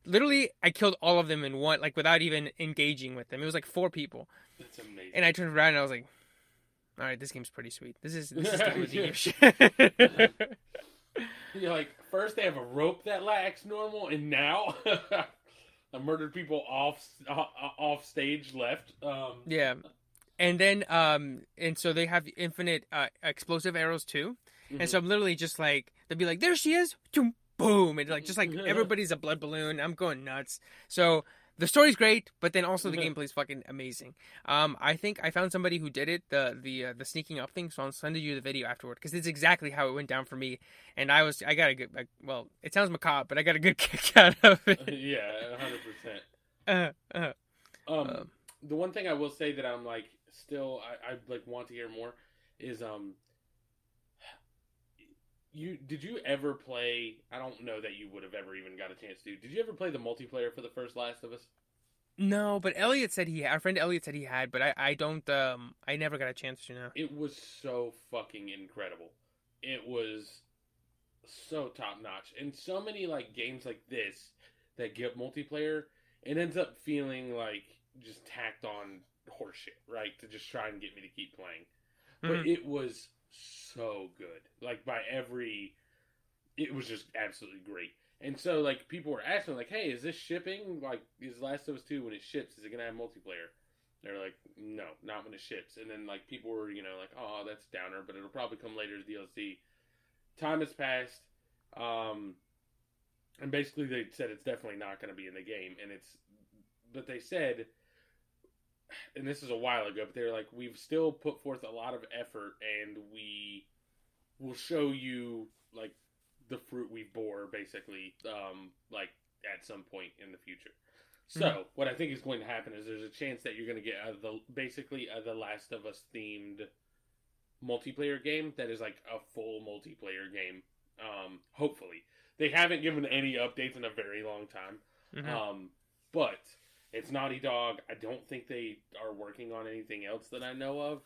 Literally, I killed all of them in one, like without even engaging with them. It was like four people, That's amazing. and I turned around and I was like, "All right, this game's pretty sweet. This is this is game of the year shit." You're like, first they have a rope that acts normal, and now I murdered people off off, off stage left. Um, yeah, and then um, and so they have infinite uh, explosive arrows too. And so I'm literally just like they'll be like, "There she is!" Boom, and like just like everybody's a blood balloon. I'm going nuts. So the story's great, but then also the Mhm. gameplay's fucking amazing. Um, I think I found somebody who did it the the uh, the sneaking up thing, so I'll send you the video afterward because it's exactly how it went down for me. And I was I got a good like, well, it sounds macabre, but I got a good kick out of it. yeah, hundred percent. Uh, uh, Um, Um, the one thing I will say that I'm like still I, I like want to hear more is um you did you ever play I don't know that you would have ever even got a chance to. Did you ever play the multiplayer for the first Last of Us? No, but Elliot said he our friend Elliot said he had, but I I don't um I never got a chance to know. It was so fucking incredible. It was so top notch. And so many like games like this that get multiplayer, it ends up feeling like just tacked on horseshit, right? To just try and get me to keep playing. But Mhm. it was so good. Like by every it was just absolutely great. And so like people were asking like, "Hey, is this shipping? Like is Last of Us 2 when it ships, is it to have multiplayer?" They're like, "No, not when it ships." And then like people were, you know, like, "Oh, that's downer, but it'll probably come later as DLC." Time has passed. Um and basically they said it's definitely not going to be in the game and it's but they said and this is a while ago, but they're like, we've still put forth a lot of effort, and we will show you like the fruit we bore, basically, um, like at some point in the future. So Mhm. what I think is going to happen is there's a chance that you're going to get uh, the basically a The Last of Us themed multiplayer game that is like a full multiplayer game. Um, hopefully, they haven't given any updates in a very long time. Mhm. Um, but it's Naughty Dog. I don't think they are working on anything else that I know of.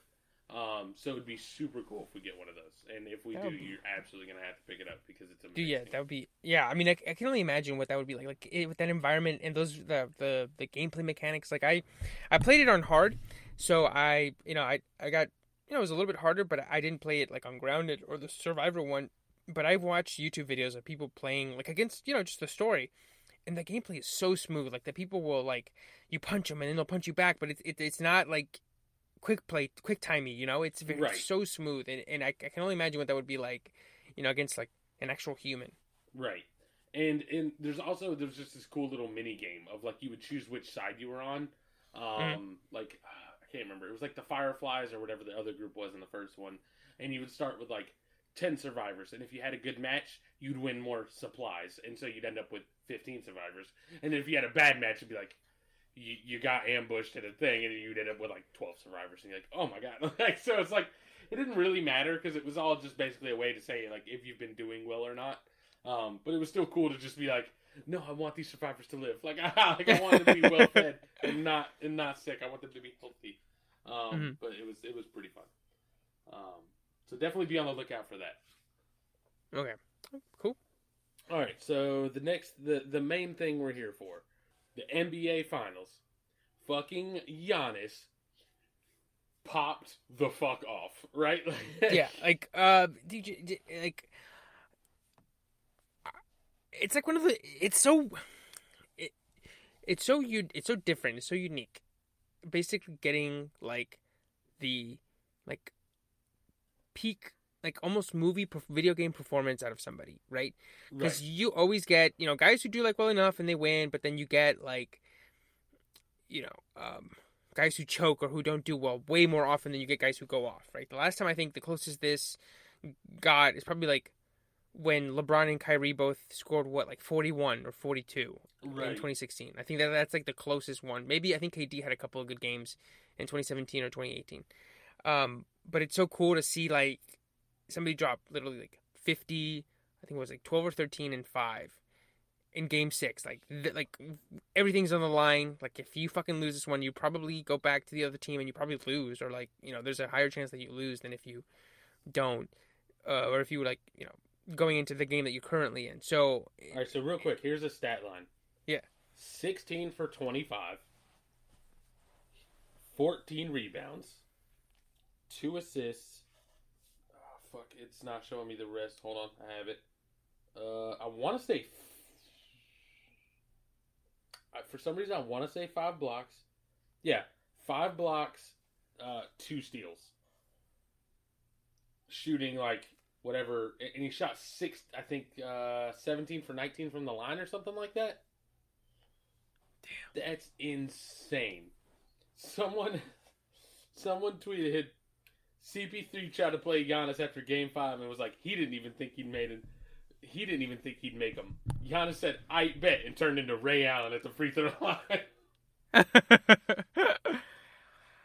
Um, so it'd be super cool if we get one of those. And if we That do, be- you're absolutely gonna have to pick it up because it's amazing. Dude, yeah, that would be yeah. I mean, I, I can only imagine what that would be like, like it, with that environment and those the, the the gameplay mechanics. Like I, I played it on hard, so I you know I I got you know it was a little bit harder, but I didn't play it like on grounded or the survivor one. But I've watched YouTube videos of people playing like against you know just the story, and the gameplay is so smooth. Like the people will like you punch them and then they'll punch you back, but it's it, it's not like quick play, quick timey. You know, it's very Right. so smooth, and and I, I can only imagine what that would be like, you know, against like an actual human. Right. And and there's also there's just this cool little mini game of like you would choose which side you were on. Um Mm-hmm. like uh, I can't remember. It was like the Fireflies or whatever the other group was in the first one. And you would start with like 10 survivors and if you had a good match, you'd win more supplies and so you'd end up with 15 survivors. And if you had a bad match, it'd be like you, you got ambushed at a thing and you'd end up with like 12 survivors and you're like, "Oh my god." like so it's like it didn't really matter because it was all just basically a way to say like if you've been doing well or not. Um, but it was still cool to just be like, no, I want these survivors to live. Like, I, like I want them to be well fed and not and not sick. I want them to be healthy. Um, Mhm. But it was it was pretty fun. Um, so definitely be on the lookout for that. Okay, cool. All right. So the next the the main thing we're here for, the NBA Finals. Fucking Giannis popped the fuck off, right? yeah, like uh, DJ, d- like it's like one of the. It's so. It, it's so you. It's so different. It's so unique. Basically, getting like the like peak, like almost movie, video game performance out of somebody, right? because right. you always get you know guys who do like well enough and they win but then you get like you know um guys who choke or who don't do well way more often than you get guys who go off right? The last time i think the closest this got is probably like when lebron and kyrie both scored what like 41 or 42 in 2016 i think that that's like the closest one. Maybe i think kd had a couple of good games in 2017 or 2018 um but it's so cool to see like somebody dropped literally like 50 I think it was like 12 or 13 and 5 in game 6 like th- like everything's on the line like if you fucking lose this one you probably go back to the other team and you probably lose or like you know there's a higher chance that you lose than if you don't uh, or if you like you know going into the game that you're currently in so All right, so real quick, here's a stat line. Yeah. 16 for 25, 14 rebounds, 2 assists. Fuck, it's not showing me the rest. Hold on, I have it. Uh, I want to say. I- For some reason, I want to say 5 blocks. Yeah, 5 blocks, uh, 2 steals. Shooting like whatever, and he shot six, I think, uh, seventeen for nineteen from the line or something like that. Damn, that's insane. Someone, someone tweeted, CP3 tried to play Giannis after Game Five and was like, he didn't even think he'd made it. He didn't even think he'd make him. Giannis said, "I bet," and turned into Ray Allen at the free throw line.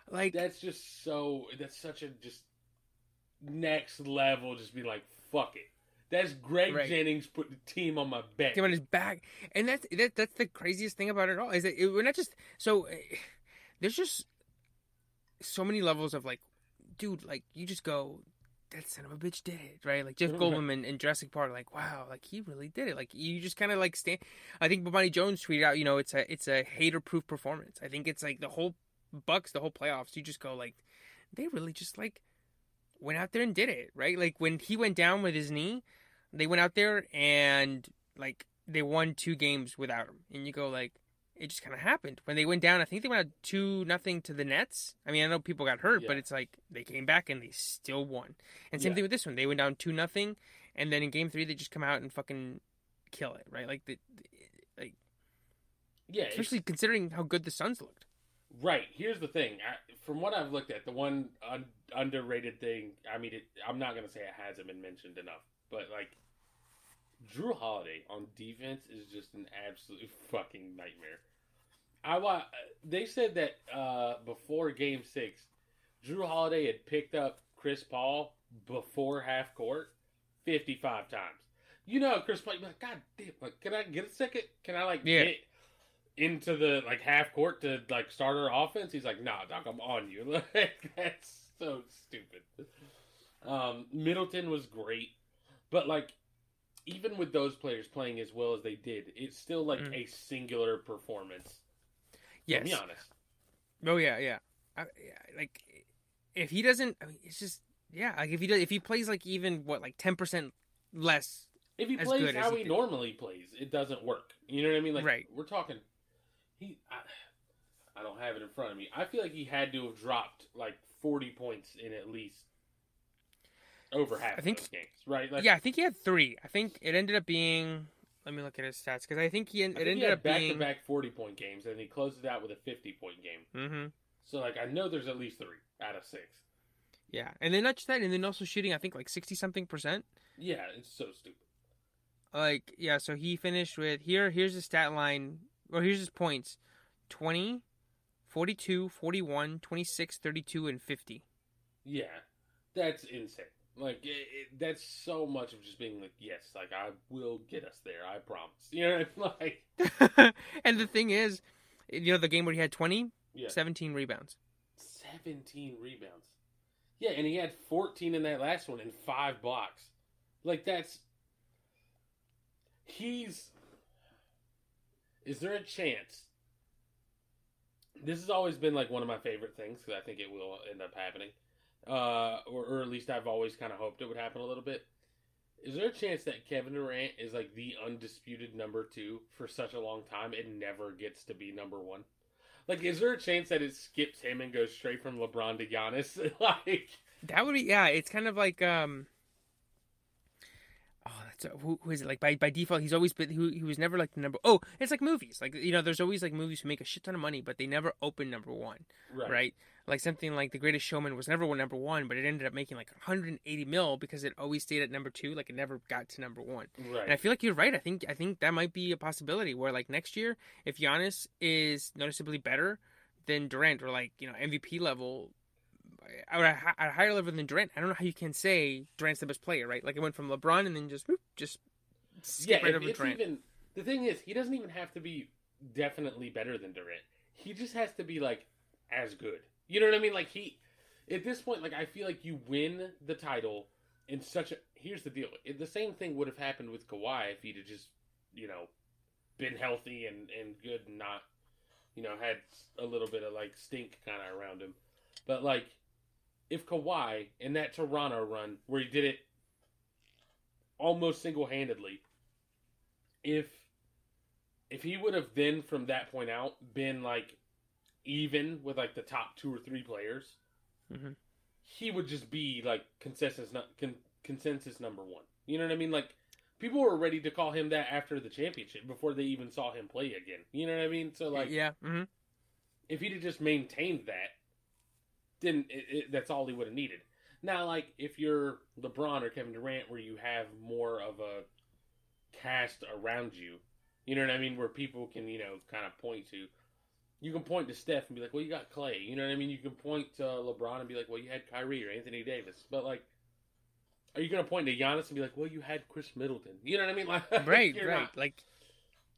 Like That's just so. That's such a just next level. Just be like, fuck it. That's Greg Right. Jennings put the team on my back. him on his back, and that's that, that's the craziest thing about it all is that it, we're not just so. eh, There's just so many levels of like, dude, like you just go, that son of a bitch did it, right? Like Jeff. Goldblum in, in Jurassic Park, like wow, like he really did it. Like you just kind of like stand. I think Bomani Jones tweeted out, you know, it's a it's a hater proof performance. I think it's like the whole Bucks, the whole playoffs. You just go like, they really just like went out there and did it, right? Like when he went down with his knee, they went out there and like they won two games without him, and you go like, it just kind of happened when they went down. I think they went out two nothing to the Nets. I mean, I know people got hurt, but it's like they came back and they still won. And same Yeah. thing with this one, they went down two nothing, and then in game three they just come out and fucking kill it, right? Like the, like yeah, especially considering how good the Suns looked. Right. Here's the thing. I, from what I've looked at, the one un- underrated thing. I mean, it, I'm not gonna say it hasn't been mentioned enough, but like Jrue Holiday on defense is just an absolute fucking nightmare. I wa- They said that uh, before Game Six, Jrue Holiday had picked up Chris Paul before half court 55 times. You know, Chris Paul, like, God damn, like, can I get a second? Can I like Yeah. get into the like half court to like start our offense? He's like, Nah, Doc, I'm on you. Like that's so stupid. Um, Middleton was great, but like even with those players playing as well as they did, it's still like Mm. a singular performance. Yes. To be honest. Oh yeah, yeah. I, yeah. Like if he doesn't, I mean, it's just yeah. Like if he does, if he plays like even what like ten percent less, If he plays how he he normally plays, it doesn't work. You know what I mean? Like Right. we're talking. He, I, I don't have it in front of me. I feel like he had to have dropped like forty points in at least over half I think- games, right? Like, yeah, I think he had three. I think it ended up being. Let me look at his stats because I think he I it think he ended had up back being. to back forty point games, and he closed it out with a fifty point game. hmm So like, I know there's at least three out of six. Yeah, and then not just that, and then also shooting. I think like sixty something percent. Yeah, it's so stupid. Like yeah, so he finished with here. Here's his stat line, or here's his points: 20, 42, 41, 26, 32, and fifty. Yeah, that's insane. Like it, it, that's so much of just being like, yes, like I will get us there. I promise. You know, what I mean? like and the thing is, you know, the game where he had 20, yeah, 17 rebounds. seventeen rebounds. Yeah, and he had fourteen in that last one and five blocks. Like that's he's. Is there a chance? This has always been like one of my favorite things because I think it will end up happening, uh, or, or at least I've always kind of hoped it would happen a little bit. Is there a chance that Kevin Durant is like the undisputed number two for such a long time it never gets to be number one? Like, is there a chance that it skips him and goes straight from LeBron to Giannis? like, That would be yeah. It's kind of like um. Oh, that's a, who, who is it? Like by by default, he's always been. He, he was never like the number. Oh, it's like movies. Like you know, there's always like movies who make a shit ton of money, but they never open number one, right, right? Like something like The Greatest Showman was never one number one, but it ended up making like 180 mil because it always stayed at number two. Like it never got to number one. right, And I feel like you're right. I think I think that might be a possibility where like next year, if Giannis is noticeably better than Durant or like you know MVP level, or at a at a higher level than Durant, I don't know how you can say Durant's the best player, right? Like it went from LeBron and then just whoop, just skip yeah. right over it's Durant. even the thing is, he doesn't even have to be definitely better than Durant. He just has to be like as good. You know what I mean? Like he, at this point, like I feel like you win the title in such a. Here's the deal: the same thing would have happened with Kawhi if he'd have just, you know, been healthy and and good and not, you know, had a little bit of like stink kind of around him. But like, if Kawhi in that Toronto run where he did it almost single handedly, if if he would have then from that point out been like even with like the top two or three players, Mhm. he would just be like consensus not con, consensus number one. You know what I mean? Like people were ready to call him that after the championship before they even saw him play again. You know what I mean? So like yeah, hmm if he'd have just maintained that, then it, it, that's all he would have needed. Now, like if you're LeBron or Kevin Durant, where you have more of a cast around you, you know what I mean, where people can you know kind of point to, you can point to Steph and be like, well, you got Clay. You know what I mean? You can point to LeBron and be like, well, you had Kyrie or Anthony Davis. But like, are you going to point to Giannis and be like, well, you had Khris Middleton? You know what I mean? Like, right, right. not. Like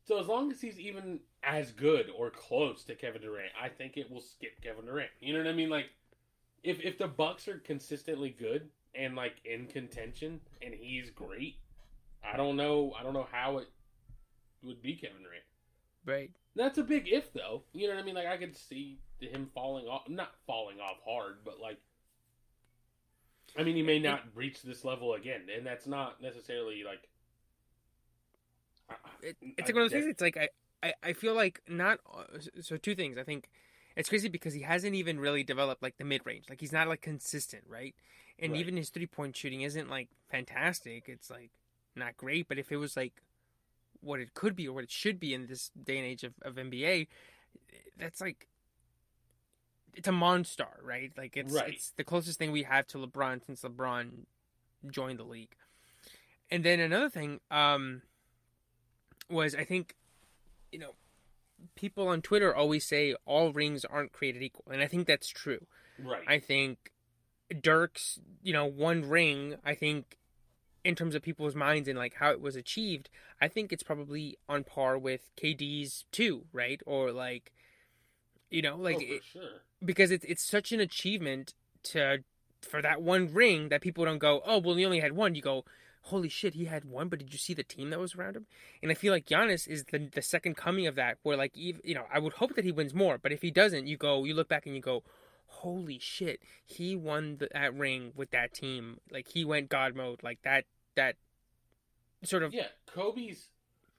So as long as he's even as good or close to Kevin Durant, I think it will skip Kevin Durant. You know what I mean? Like, if if the Bucks are consistently good and like in contention and he's great, I don't know. I don't know how it would be Kevin Durant. Right. That's a big if, though. You know what I mean? Like I could see him falling off, not falling off hard, but like, I mean, he may not reach this level again, and that's not necessarily like. It, it's like one of those things. It's like I, I, I feel like not. uh, So two things. I think it's crazy because he hasn't even really developed like the mid range. Like he's not like consistent, right? And Right. even his three point shooting isn't like fantastic. It's like not great. But if it was like what it could be or what it should be in this day and age of, of NBA, that's like it's a monster, right? Like it's Right. it's the closest thing we have to LeBron since LeBron joined the league. And then another thing um, was I think, you know, people on Twitter always say all rings aren't created equal, and I think that's true. Right. I think Dirk's, you know, one ring, I think in terms of people's minds and like how it was achieved, I think it's probably on par with KD's two, right? Or like you know, like oh, it- sure. because it's it's such an achievement to for that one ring that people don't go, oh well, he only had one. You go, holy shit, he had one, but did you see the team that was around him? And I feel like Giannis is the the second coming of that. Where like you know, I would hope that he wins more, but if he doesn't, you go, you look back and you go, holy shit, he won the, that ring with that team. Like he went God mode, like that that sort of Yeah, Kobe's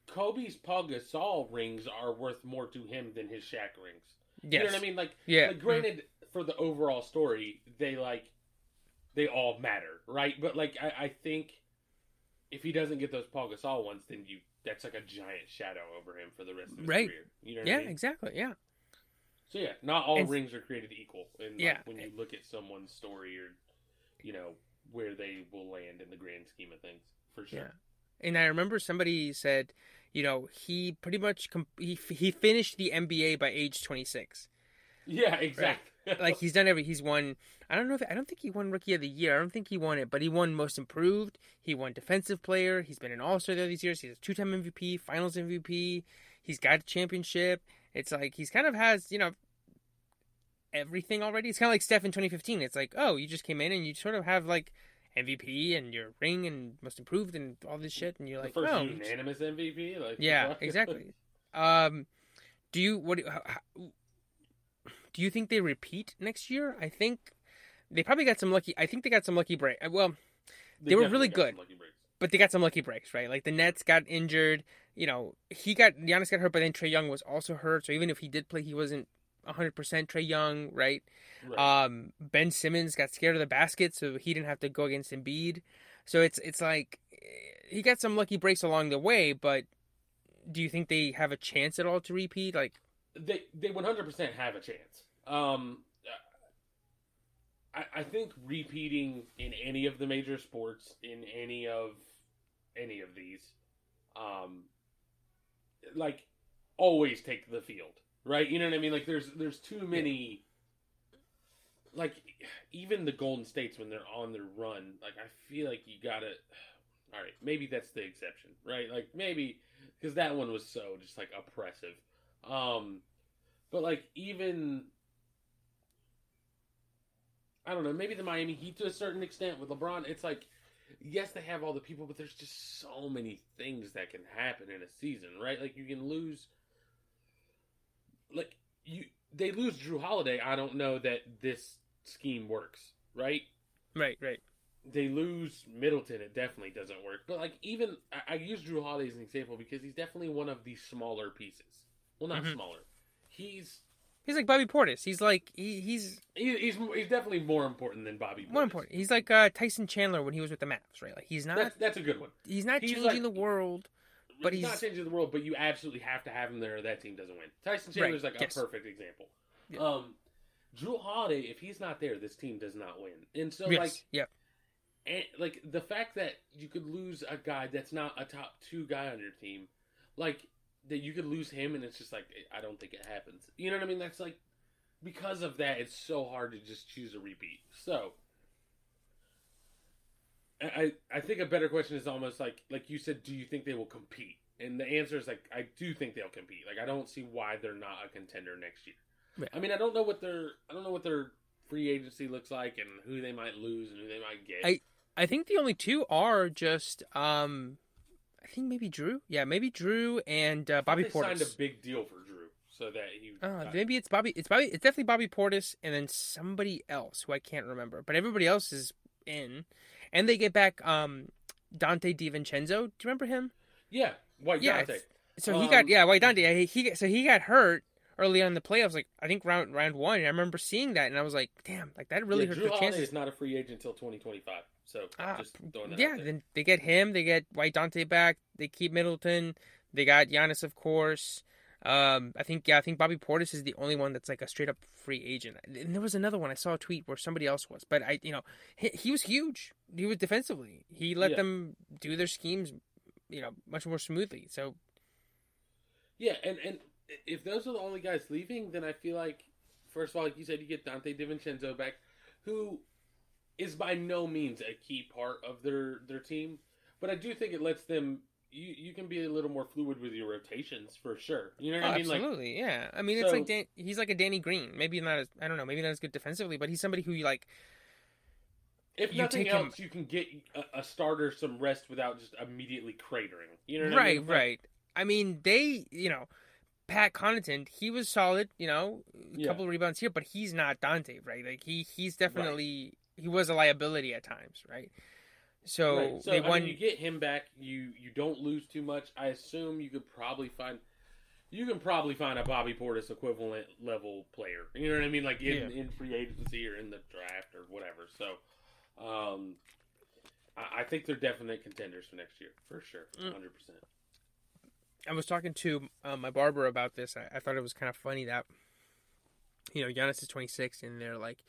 Kobe's Paul Gasol rings are worth more to him than his Shaq rings. yes, You know what I mean? Like, yeah, like granted, for the overall story, they like they all matter, right? But like, I, I think if he doesn't get those Paul Gasol ones, then you that's like a giant shadow over him for the rest of his Right. career. You know what yeah, I mean? exactly, yeah. So yeah, not all And- rings are created equal. And like, Yeah. when you look at someone's story or you know where they will land in the grand scheme of things, for sure. Yeah. And I remember somebody said, you know, he pretty much com- he he finished the NBA by age 26. Yeah, exactly. Like he's done every he's won. I don't know if I don't think he won Rookie of the Year. I don't think he won it, but he won Most Improved. He won Defensive Player. He's been an All Star there these years. He's a two time MVP, Finals MVP. He's got a championship. It's like he's kind of has you know everything already. It's kind of like Steph in 2015. It's like oh, you just came in and you sort of have like MVP and your ring and Most Improved and all this shit, and you're like the first oh, unanimous MVP. Like yeah, exactly. Um, do you what? do you- How, how, do you think they repeat next year? I think they probably got some lucky. I think they got some lucky break. uh, Well, They were really definitely got some good. But they got some lucky breaks, right? Like the Nets got injured. You know, he got Giannis got hurt, but then Trae Young was also hurt. So even if he did play, he wasn't 100 percent Trae Young, right? Right. Um, Ben Simmons got scared of the basket, so he didn't have to go against Embiid. So it's it's like eh, he got some lucky breaks along the way, but do you think they have a chance at all to repeat? Like, they they 100% have a chance. Um, I, I think repeating in any of the major sports in any of any of these, um, like always take the field, right? You know what I mean? Like there's there's too many. Like even the Golden States when they're on their run, like I feel like you gotta. All right, maybe that's the exception, right? Like maybe because that one was so just like oppressive. Um, but like even I don't know, maybe the Miami Heat to a certain extent with LeBron, it's like yes, they have all the people, but there's just so many things that can happen in a season, right? Like you can lose like you they lose Jrue Holiday, I don't know that this scheme works, right? right, right, They lose Middleton, it definitely doesn't work. But like even I, I use Jrue Holiday as an example because he's definitely one of the smaller pieces. Well, not Mhm. smaller. He's he's like Bobby Portis. He's like he, he's he, he's he's definitely more important than Bobby. more important. He's like uh, Tyson Chandler when he was with the Mavs, right? Like he's not That's that's a good one. he's not he's changing like- the world. But he's, he's- not changing the world, but you absolutely have to have him there, or that team doesn't win. Tyson Chandler's Right, like yes. a perfect example. Yeah. Um, Jrue Holiday, if he's not there, this team does not win. And so, yes, like, yeah, and like the fact that you could lose a guy that's not a top two guy on your team, like that you could lose him and it's just like I don't think it happens. You know what I mean? That's like because of that, it's so hard to just choose a repeat. So I I think a better question is almost like like you said, do you think they will compete? And the answer is like I do think they'll compete. Like I don't see why they're not a contender next year. I mean, I don't know what their I don't know what their free agency looks like and who they might lose and who they might get. I- I think the only two are just um I think maybe Jrue. Yeah, maybe Jrue and uh, Bobby they Portis. signed a big deal for Jrue so that he. Uh, maybe it's Bobby. It's Bobby. It's definitely Bobby Portis, and then somebody else who I can't remember. But everybody else is in, and they get back um, Donte DiVincenzo. Do you remember him? yeah, White Yeah, Donte. So he Um, got yeah, White Donte. He, he so he got hurt early on in the playoffs. Like I think round round one. And I remember seeing that, and I was like, damn, like that really yeah, hurt Jrue Holiday chances. is not a free agent until 2025. So Ah, just throwing that Yeah, then they get him. They get White Donte back. They keep Middleton. They got Giannis, of course. Um, I think yeah, I think Bobby Portis is the only one that's like a straight up free agent. And there was another one I saw a tweet where somebody else was, but I, you know, he, he was huge. He was defensively. He let Yeah. them do their schemes, you know, much more smoothly. So Yeah, and and if those are the only guys leaving, then I feel like first of all, like you said, you get Donte DiVincenzo back, who is by no means a key part of their their team, but I do think it lets them. You you can be a little more fluid with your rotations for sure. You know what Oh, I mean? Like absolutely, yeah. I mean, it's So- like Dan, he's like a Danny Green. Maybe not as I don't know. Maybe not as good defensively, but he's somebody who you like. if you nothing take him- else, you can get a, a starter some rest without just immediately cratering. You know what I right, mean? Like, right. I mean, they, you know, Pat Connaughton, he was solid. You know, a Yeah. couple of rebounds here, but he's not Donte, right? Like he, he's definitely he was a liability at times, right? So, Right. So they I won. mean, you get him back. You you don't lose too much. I assume you could probably find. You can probably find a Bobby Portis equivalent level player. You know what I mean? Like in, Yeah. in free agency or in the draft or whatever. So, um, I, I think they're definite contenders for next year for sure, Mm. hundred percent. I was talking to uh, my barber about this. I, I thought it was kind of funny that, you know, Giannis is 26, and they're like,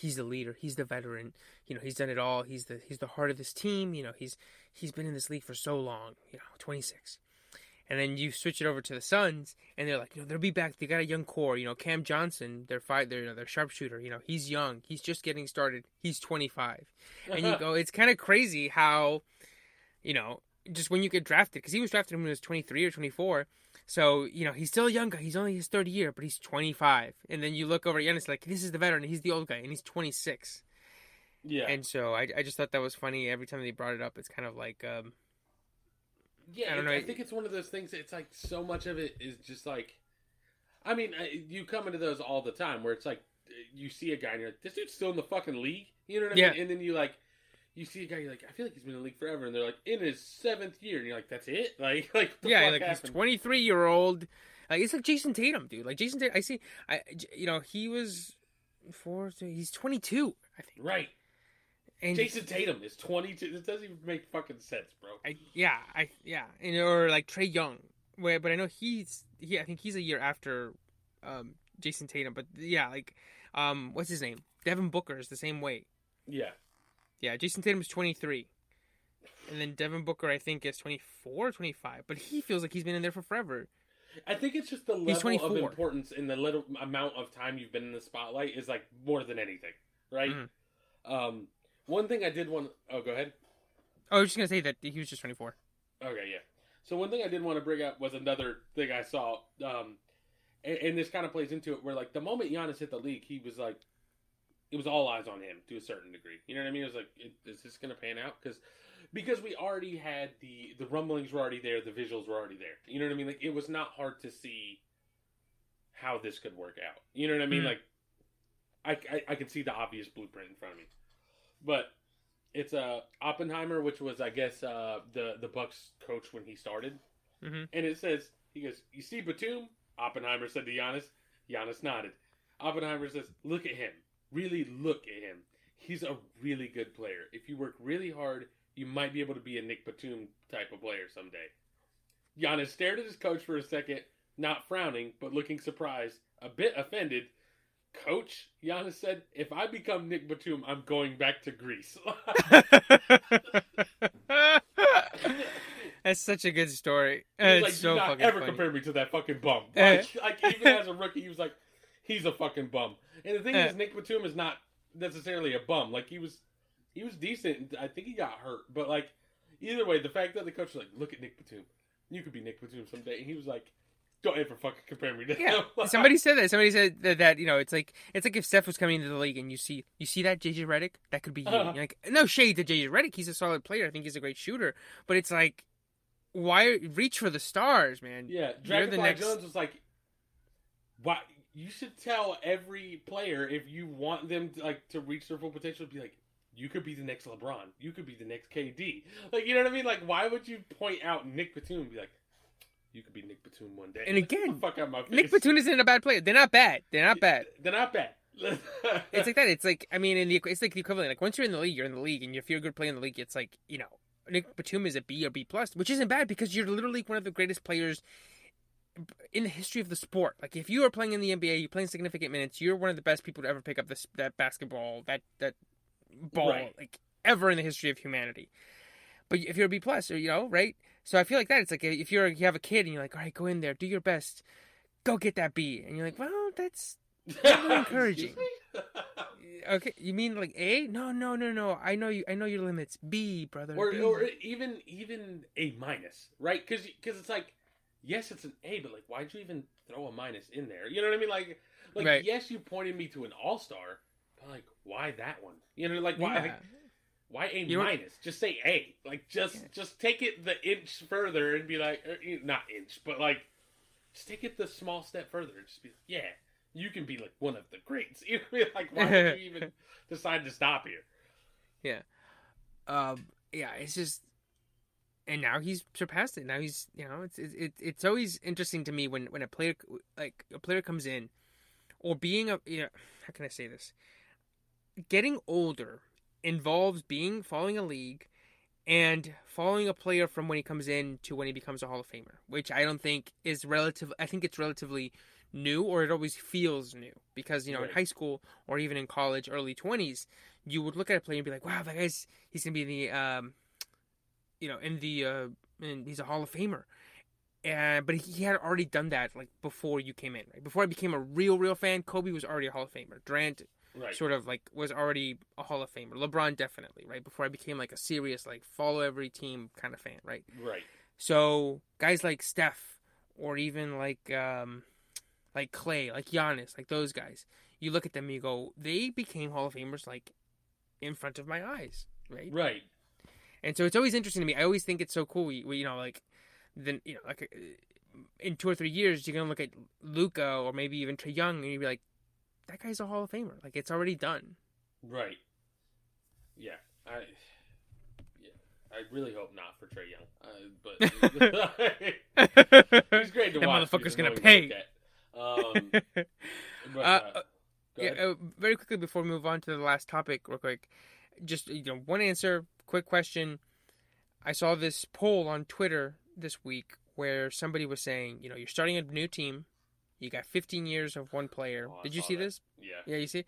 he's the leader, he's the veteran. You know, he's done it all. He's the he's the heart of this team. You know, he's he's been in this league for so long. You know, 26. And then you switch it over to the Suns, and they're like, you know, they'll be back. They got a young core. You know, Cam Johnson, their fight, their you know, their sharpshooter. You know, he's young. He's just getting started. He's 25 and you go, it's kind of crazy how, you know, just when you get drafted, because he was drafted when he was 23 or 24. So, you know, he's still a young guy. He's only his third year, but he's 25. And then you look over at Giannis, like, this is the veteran. He's the old guy, and he's 26. yeah, And so I, I just thought that was funny. Every time they brought it up, it's kind of like, um, Yeah, I don't know. I think it's one of those things. It's like so much of it is just like, I mean, you come into those all the time where it's like you see a guy and you're like, this dude's still in the fucking league. You know what I Yeah. mean? And then you like, you see a guy, you're like, I feel like he's been in the league forever, and they're like in his seventh year, and you're like, that's it? Like, like, yeah, like happened? he's 23 year old. Like, it's like Jayson Tatum, dude. Like, Jayson Tatum, I see, I, you know, he was four, he's 22, I think. right. And Jayson Tatum is 22. This doesn't even make fucking sense, bro. I yeah, I yeah, and or like Trae Young, where but I know he's he I think he's a year after um Jayson Tatum, but yeah, like um what's his name? Devin Booker is the same way. Yeah. Yeah, Jayson Tatum is 23. And then Devin Booker I think is 24 or 25, but he feels like he's been in there for forever. I think it's just the level of importance and the little amount of time you've been in the spotlight is like more than anything, right? Mhm. Um, one thing I did want. Oh, go ahead. Oh, I was just going to say that he was just 24. Okay, yeah. So one thing I did want to bring up was another thing I saw, um, and, and this kind of plays into it, where like the moment Giannis hit the league, he was like, it was all eyes on him to a certain degree. You know what I mean? It was like, it, is this going to pan out? Because because we already had the the rumblings were already there, the visuals were already there. You know what I mean? Like it was not hard to see how this could work out. You know what I mean? Mhm. Like I, I I could see the obvious blueprint in front of me, but it's uh Oppenheimer, which was I guess uh the the Bucks coach when he started, Mhm. and it says he goes, "You see Batum?" Oppenheimer said to Giannis. Giannis nodded. Oppenheimer says, "Look at him. Really look at him. He's a really good player. If you work really hard, you might be able to be a Nick Batum type of player someday." Giannis stared at his coach for a second, not frowning, but looking surprised, a bit offended. Coach, Giannis said, if I become Nick Batum, I'm going back to Greece. That's such a good story. It's like, so do not fucking ever funny. compare me to that fucking bum. Eh. Like, like even as a rookie, he was like, he's a fucking bum. And the thing Eh. is, Nick Batum is not necessarily a bum. Like he was, he was decent. I think he got hurt, but like either way, the fact that the coach was like, look at Nick Batum, you could be Nick Batum someday, and he was like, don't ever fucking compare me to Yeah, him. somebody said that. Somebody said that, that you know it's like it's like if Steph was coming into the league and you see you see that JJ Redick, that could be you. Uh-huh. Like no shade to JJ Redick, he's a solid player. I think he's a great shooter, but it's like why reach for the stars, man? Yeah, Dragonfly the next- Jones was like, "Why? You should tell every player if you want them to, like to reach their full potential. Be like, you could be the next LeBron. You could be the next KD. Like, you know what I mean? Like, why would you point out Nick Batum and be like, you could be Nick Batum one day? And again, fuck out my face. Nick Batum isn't a bad player. They're not bad. They're not bad. They're not bad. It's like that. It's like I mean, in the it's like the equivalent. Like once you're in the league, you're in the league, and if you're a good player in the league, it's like you know Nick Batum is a B or B plus, which isn't bad because you're literally one of the greatest players in the history of the sport. Like if you are playing in the NBA, you're playing significant minutes, you're one of the best people to ever pick up this that basketball, that that ball, Right. like ever in the history of humanity. But if you're a B plus, or you know, right? So I feel like that. It's like if you're you have a kid and you're like, all right, go in there, do your best, go get that B, and you're like, well, that's really encouraging. Okay, you mean like A? No, no, no, no. I know you. I know your limits. B, brother. or, B. or even even a minus, right? Because Because it's like, yes, it's an A, but like, why'd you even throw a minus in there? You know what I mean? Like, like Right. yes, you pointed me to an all star, but like, why that one? You know, like why? Yeah. Like, why A You don't- minus? Just say A. Like, just Yeah. just take it the inch further and be like, er, not inch, but like, just take it the small step further. And Just be like, yeah, you can be like one of the greats. You know, what I mean? like, why would you even decide to stop here? Yeah. Um, yeah, it's just, and now he's surpassed it. Now he's, you know, it's it's it's, it's always interesting to me when when a player like a player comes in, or being a, you know, how can I say this? Getting older involves being following a league. And following a player from when he comes in to when he becomes a Hall of Famer, which I don't think is relative. I think it's relatively new, or it always feels new because you know in high school or even in college, early twenties, you would look at a player and be like, "Wow, that guy's he's gonna be in the um, you know, in the uh, and he's a Hall of Famer." And but he had already done that like before you came in. Right? Before I became a real, real fan, Kobe was already a Hall of Famer. Durant Right. sort of like was already a Hall of Famer. LeBron definitely, right? Before I became like a serious like follow every team kind of fan, right? Right. So guys like Steph or even like um like Clay, like Giannis, like those guys, you look at them and you go, they became Hall of Famers like in front of my eyes, right? Right. And so it's always interesting to me. I always think it's so cool. We, we you know, like then you know, like uh, in two or three years, you're gonna look at Luka or maybe even Trae Young, and you'd be like, that guy's a Hall of Famer. Like it's already done. Right. Yeah. I. Yeah. I really hope not for Trae Young. Uh, but he's great to That watch. motherfucker's gonna pay. Um, but, Uh, uh, uh, yeah, uh, very quickly before we move on to the last topic, real quick, just you know, one answer, quick question. I saw this poll on Twitter this week where somebody was saying, you know, you're starting a new team, you got 15 years of one player. Oh, Did you see that. this? Yeah. Yeah, you see,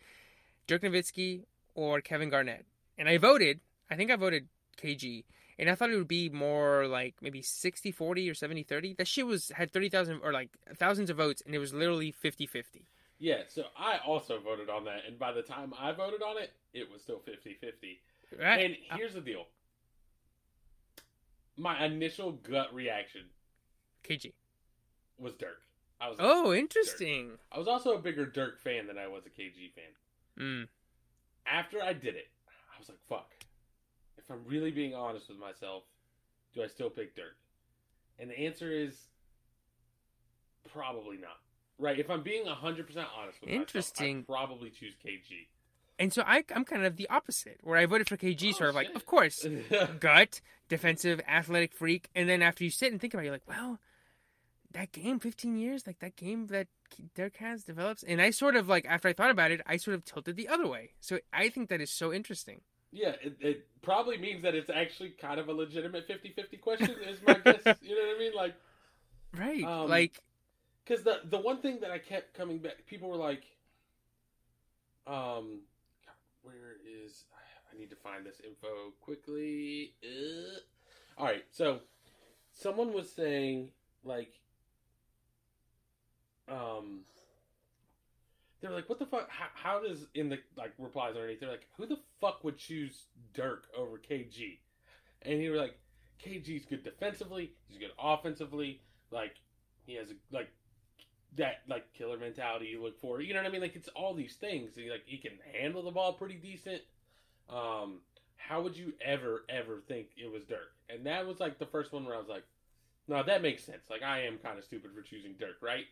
Dirk Nowitzki or Kevin Garnett, and I voted. I think I voted KG, and I thought it would be more like maybe 60-40 or 70-30. That shit was had thirty thousand or like thousands of votes, and it was literally 50-50. Yeah. So I also voted on that, and by the time I voted on it, it was still 50-50. Right? And here's the deal. My initial gut reaction KG. was Dirk. I was Oh, interesting. I was also a bigger Dirk fan than I was a KG fan. Mm. After I did it, I was like, fuck. If I'm really being honest with myself, do I still pick Dirk? And the answer is probably not. Right? If I'm being 100% honest with Interesting. myself, I'd probably choose KG. And so I, I'm kind of the opposite, where I voted for KG, Oh, sort of like, of course, gut, defensive, athletic freak. And then after you sit and think about it, you're like, well, that game, 15 years, like that game that Dirk has develops. And I sort of like, after I thought about it, I sort of tilted the other way. So I think that is so interesting. yeah, it, it probably means that it's actually kind of a legitimate 50-50 question is my guess. You know what I mean? Like, Right. Um, like, Because the the one thing that I kept coming back, people were like, um, where is? I need to find this info quickly. Uh, all right, so someone was saying like um they're like what the fuck how, how does in the like replies underneath they're like who the fuck would choose dirk over kg and he was like kg's good defensively he's good offensively like he has a like that like killer mentality you look for you know what i mean like it's all these things he, like he can handle the ball pretty decent um how would you ever ever think it was dirk and that was like the first one where i was like no, that makes sense. Like I am kind of stupid for choosing Dirk, right?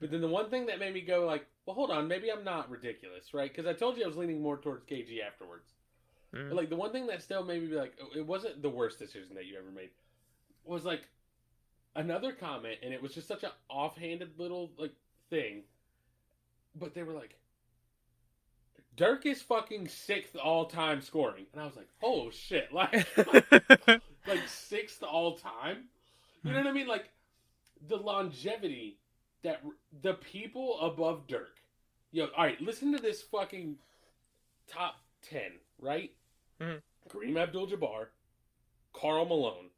But then the one thing that made me go like, well, hold on, maybe I'm not ridiculous, right? Because I told you I was leaning more towards KG afterwards. Mm. But like the one thing that still made me be like, oh, it wasn't the worst decision that you ever made. Was like another comment, and it was just such an offhanded little like thing. But they were like, Dirk is fucking sixth all time scoring, and I was like, oh shit, like like sixth all time. You know what I mean? Like the longevity that the people above Dirk. Yo, all right, listen to this fucking top ten, right? Mhm. Kareem Abdul-Jabbar, Karl Malone,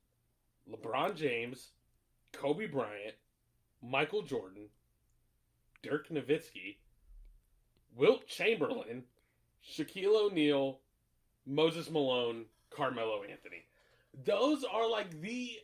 LeBron James, Kobe Bryant, Michael Jordan, Dirk Nowitzki, Wilt Chamberlain, Shaquille O'Neal, Moses Malone, Carmelo Anthony. Those are like the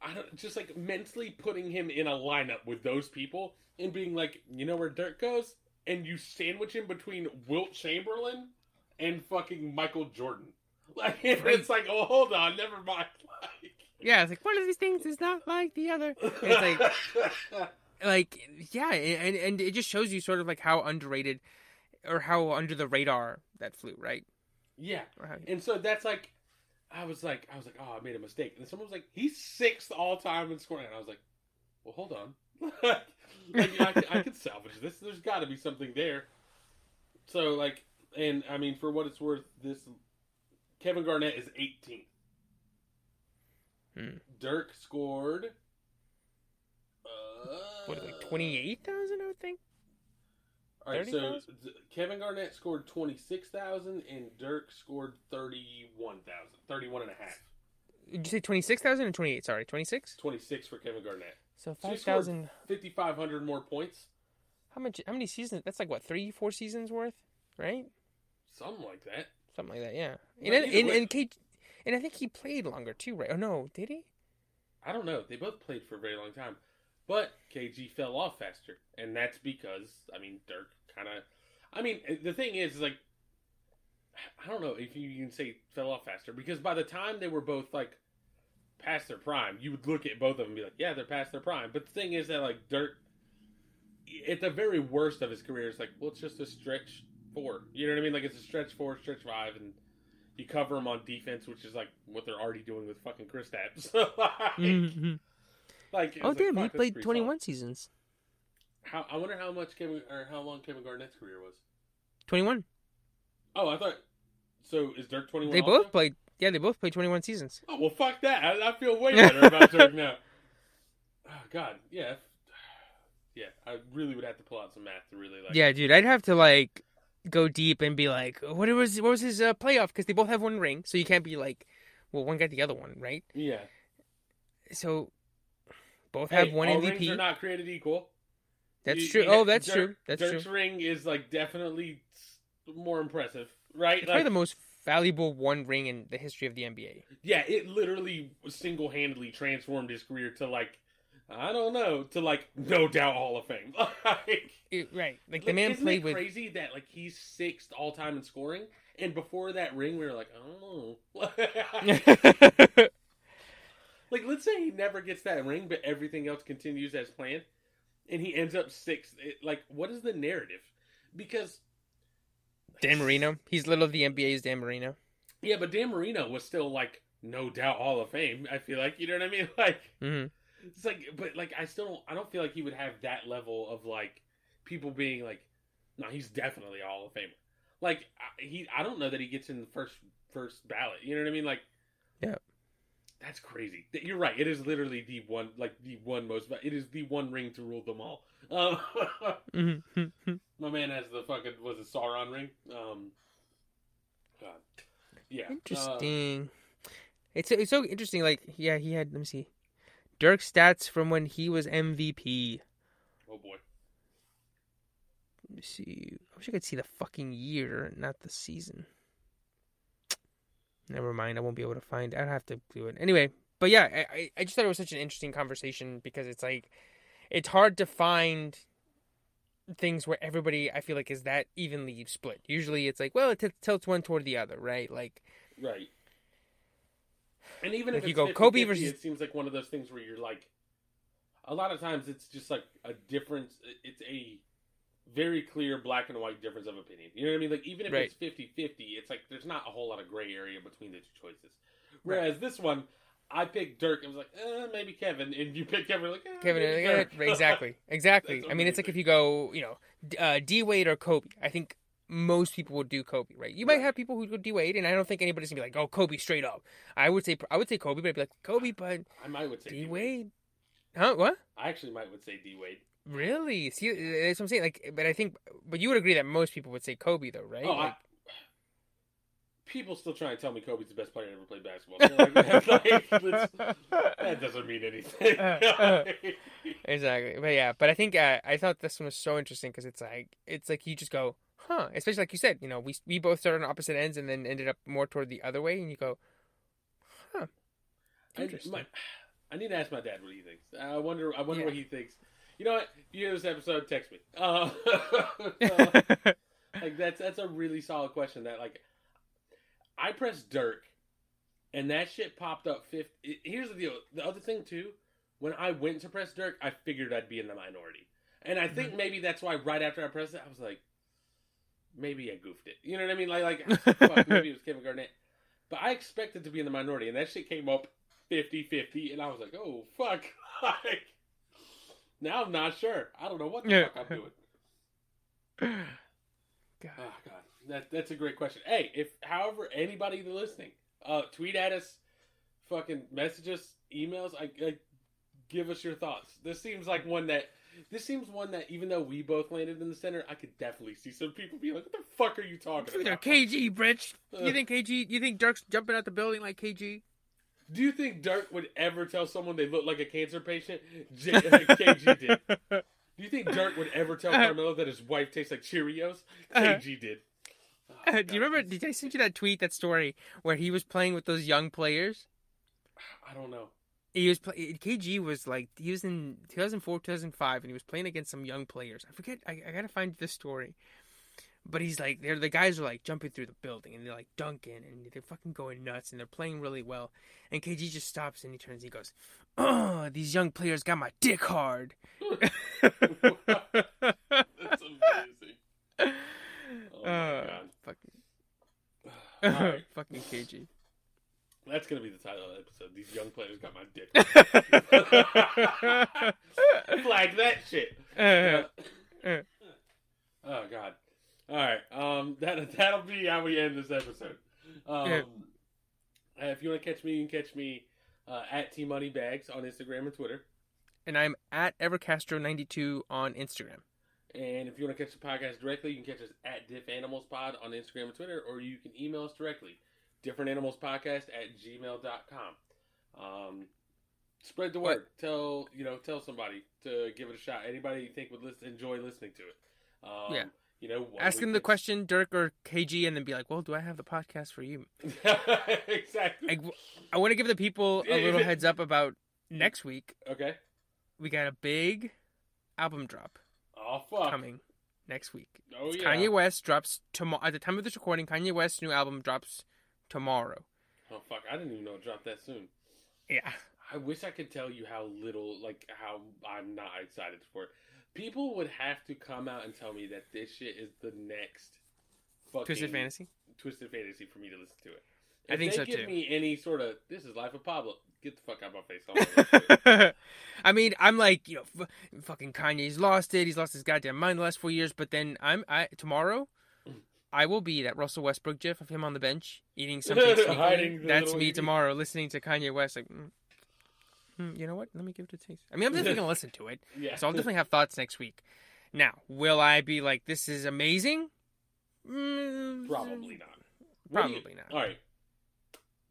I don't just like mentally putting him in a lineup with those people and being like, you know where Dirk goes, and you sandwich him between Wilt Chamberlain and fucking Michael Jordan. Like it's like, oh, hold on, never mind. yeah, it's like one of these things is not like the other. It's like like yeah, and and it just shows you sort of like how underrated or how under the radar that flew, right? yeah, how, and so that's like, I was like, I was like, oh, I made a mistake, and someone was like, he's sixth all time in scoring, and I was like, well, hold on, like, I, I could salvage this. There's got to be something there. So like, and I mean, for what it's worth, this Kevin Garnett is 18th. Hmm. Dirk scored. Uh, what like twenty eight thousand, I would think. All right, so th- Kevin Garnett scored 26,000 and Dirk scored 31,000. 31 and a half. Did you say twenty six thousand or twenty eight? Sorry, twenty six. 26 for Kevin Garnett. So So he five scored- thousand. 5,500 more points. How much? How many seasons? That's like what three, four seasons worth, right? Something like that. Something like that. Yeah. And and, and, K, and I think he played longer too, right? Oh no, did he? I don't know. They both played for a very long time. But KG fell off faster. And that's because, I mean, Dirk kind of. I mean, eh, the thing is, is, like, I don't know if you can say fell off faster. Because by the time they were both, like, past their prime, you would look at both of them and be like, yeah, they're past their prime. But the thing is that, like, Dirk, at the very worst of his career, it's like, well, it's just a stretch four. You know what I mean? Like, it's a stretch four, stretch five, and you cover them on defense, which is, like, what they're already doing with fucking Chris So, like, Mhm. like, Oh was like, damn, he played twenty one seasons. How I wonder how much Kevin or how long Kevin Garnett's career was. Twenty one. Oh, I thought. So is Dirk twenty one? They both played. Yeah, they both played twenty one seasons. Oh well, fuck that. I, I feel way better about Dirk now. Oh God, yeah, yeah. I really would have to pull out some math to really like. Yeah, dude, I'd have to like go deep and be like, what was what was his uh, playoff? Because they both have one ring, so you can't be like, well, one got the other one, right? Yeah. So both Hey, have one all rings are not created equal. That's You- true. you Oh, that's Dirk- true. That's Dirk's true. ring is like definitely more impressive, right? It's Like, probably the most valuable one ring in the history of the NBA. yeah, it literally single handedly transformed his career to like. I don't know to like no doubt Hall of Fame. like, It- right, like the Like, man isn't played it with. crazy that like he's sixth all time in scoring, and before that ring, we were like, oh, like let's say he never gets that ring, but everything else continues as planned, and he ends up sixth. It, like, what is the narrative? Because Dan Marino. He's little of the NBA's Dan Marino. yeah, but Dan Marino was still like no doubt Hall of Fame. I feel like you know what I mean. Like hmm it's like, but like I still don't. I don't feel like he would have that level of like people being like, no, he's definitely a Hall of Famer. Like I- he, I don't know that he gets in the first first ballot. You know what I mean? Like, Yeah. that's crazy. You're right. It is literally the one, like the one most. It is the one ring to rule them all. Um, hmm my man has the fucking was it Sauron ring? Um, God, yeah. Uh, Interesting. It's it's so interesting. Like, yeah, he had. Let me see, Dirk stats from when he was MVP. Oh boy. Let me see. I wish I could see the fucking year, not the season. Never mind. I won't be able to find. I'd have to do it anyway. But yeah, I I- I just thought it was such an interesting conversation because it's like, it's hard to find things where everybody I feel like is that evenly split. Usually, it's like, well, it t- tilts one toward the other, right? Like, Right. And even Like if you go 50, Kobe versus- it seems like one of those things where you're like, a lot of times it's just like a difference. It's a very clear black and white difference of opinion. You know what I mean? Like even if Right. it's 50-50, it's like there's not a whole lot of gray area between the two choices. Whereas this one, I picked Dirk. and was like, eh, maybe Kevin, and you picked Kevin. Like, eh, Kevin, Dirk. exactly, exactly. I mean, it's like if you go, you know, uh, D Wade or Kobe. I think most people would do Kobe, right? You might have people who would do Wade, and I don't think anybody's gonna be like, "Oh, Kobe straight up." I would say, I would say Kobe, but I'd be like, Kobe, but I might would say D. Wade, huh? What? I actually might would say D Wade. Really? See, that's what I'm saying. Like, but I think, but you would agree that most people would say Kobe, though, right? Oh, Like, I, people still try and tell me Kobe's the best player to ever play basketball. So like, like, that doesn't mean anything. Uh, exactly. But yeah, but I think uh, I thought this one was so interesting because it's like it's like you just go, huh? Especially like you said, you know, we we both started on opposite ends and then ended up more toward the other way, and you go, huh? I, Interesting. my, I need to ask my dad what he thinks. I wonder. I wonder Yeah. what he thinks. You know what? If you hear this episode, text me. Uh, uh, like that's that's a really solid question. That like, I pressed Dirk, and that shit popped up. Fifth. Here's the deal. The other thing too, when I went to press Dirk, I figured I'd be in the minority, and I think maybe that's why right after I pressed it, I was like, maybe I goofed it. You know what I mean? Like like fuck, maybe it was Kevin Garnett, but I expected to be in the minority, and that shit came up 50-50, and I was like, oh fuck, like. Now I'm not sure. I don't know what the Yeah. fuck I'm doing. God. Oh god, that that's a great question. Hey, if however anybody listening, uh, tweet at us, fucking message us, emails. I, I give us your thoughts. This seems like one that this seems one that even though we both landed in the center, I could definitely see some people be like, "What the fuck are you talking about?" KG. Uh. You think KG? You think Dirk's jumping out the building like KG? Do you think Dirk would ever tell someone they look like a cancer patient? J- KG did. Do you think Dirk would ever tell Carmelo that his wife tastes like Cheerios? KG did. Oh, Uh, God. do you remember? Did I send you that tweet, that story where he was playing with those young players? I don't know. He was play- KG was like he was in 2004, 2005, and he was playing against some young players. I forget. I, I gotta find the story. But he's like, they're the guys are like jumping through the building and they're like dunking and they're fucking going nuts and they're playing really well. And KG just stops and he turns. He goes, "Oh, these young players got my dick hard." That's amazing. Oh my Uh, god. fucking, right. fucking KG. That's gonna be the title of the episode. These young players got my dick. Flag that shit. Uh, Uh, oh god. All right. Um. That that'll be how we end this episode. Um. Yeah. uh, If you want to catch me, you can catch me uh, at T Money Bags on Instagram and Twitter. and I'm at Evercastro92 on Instagram. And if you want to catch the podcast directly, you can catch us at Diff Animals Pod on Instagram and Twitter, or you can email us directly, differentanimalspodcast at gmail.com. Um, spread the word. Tell you know, tell somebody to give it a shot. Anybody you think would listen, enjoy listening to it. Um, Yeah. You know, Ask them the question, Dirk or KG, and then be like, "Well, do I have the podcast for you?" exactly. I, I want to give the people a little heads up about next week. okay. We got a big album drop Oh fuck. coming next week. Oh yeah. Kanye West drops tomorrow. At the time of this recording, Kanye West's new album drops tomorrow. Oh fuck. I didn't even know it dropped that soon. Yeah, I wish I could tell you how little, like, how I'm not excited for it. People would have to come out and tell me that this shit is the next fucking Twisted Fantasy. Twisted Fantasy for me to listen to it. I think they so, give too. me any sort of this is life of Pablo, get the fuck out of my face. I don't wanna listen to it. I mean, I'm like, you know, f- fucking Kanye's lost it. He's lost his goddamn mind the last four years. But then I'm, I tomorrow, I will be that Russell Westbrook gif of him on the bench eating something. Hiding That's me ED. tomorrow, listening to Kanye West. Like, mm, mm, you know what? Let me give it a taste. I mean, I'm definitely gonna listen to it, yeah. so I'll definitely have thoughts next week. Now, will I be like, this is amazing? Mm, probably not. Do you- Probably not. All right.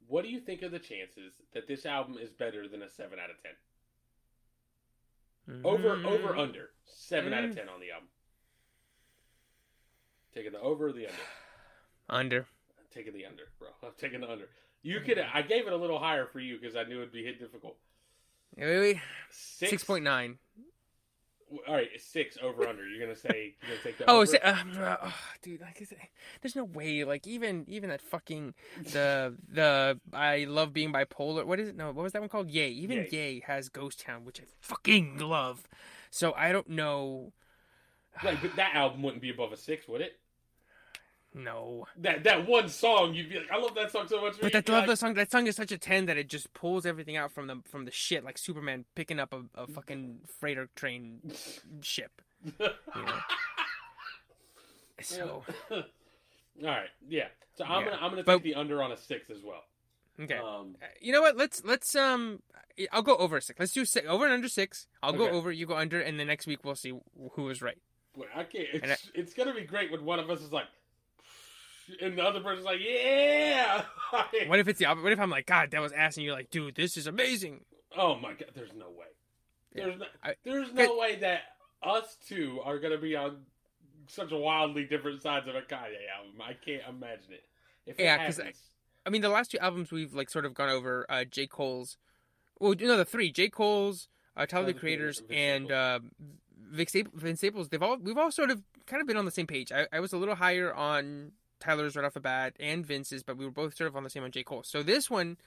What do you think of the chances that this album is better than a seven out of ten? Over, over, under seven out of Mm. ten on the album. Taking the over or the under? Under. I'm taking the under, bro. I'm taking the under. You could. I gave it a little higher for you because I knew it'd be hit difficult. Wait. Six Six point nine. All right, six over under. You're gonna say you're gonna take the Oh, over. is it, um, uh, oh, dude, like, is it, there's no way. Like, even even that fucking the the I love being bipolar. What is it? No, what was that one called? Yay. Even Yay. Yay, has Ghost Town, which I fucking love. So I don't know. Right, but that album wouldn't be above a six, would it? No, That that one song, you'd be like, I love that song so much. but that love like, the song. That song is such a ten that it just pulls everything out from the from the shit, like Superman picking up a, a fucking freighter train ship. You know. So All right, yeah. So I'm Yeah. gonna I'm gonna But- take the under on a six as well. okay. Um, You know what? Let's let's um. I'll go over six. Let's do six, over and under six. I'll go over. You go under, and the next week we'll see who was right. boy, I can't. It's, it's gonna be great when one of us is like, and the other person's like, yeah. What if it's the opposite? What if I'm like, God, that was ass, and you're like, dude, this is amazing. oh my god, there's no way. Yeah. There's no, I- there's no way that us two are gonna be on such wildly different sides of a Kanye album. I can't imagine it. If Yeah, 'cause I- I mean, the last two albums we've like sort of gone over. Uh, J Cole's, well, no, the three J Cole's, uh, Tyler the the Creators, and uh, Vic Staples, Vince Staples. They've all we've all sort of kind of been on the same page. I, I was a little higher on Tyler's right off the bat and Vince's, but we were both sort of on the same on J Cole. So this one.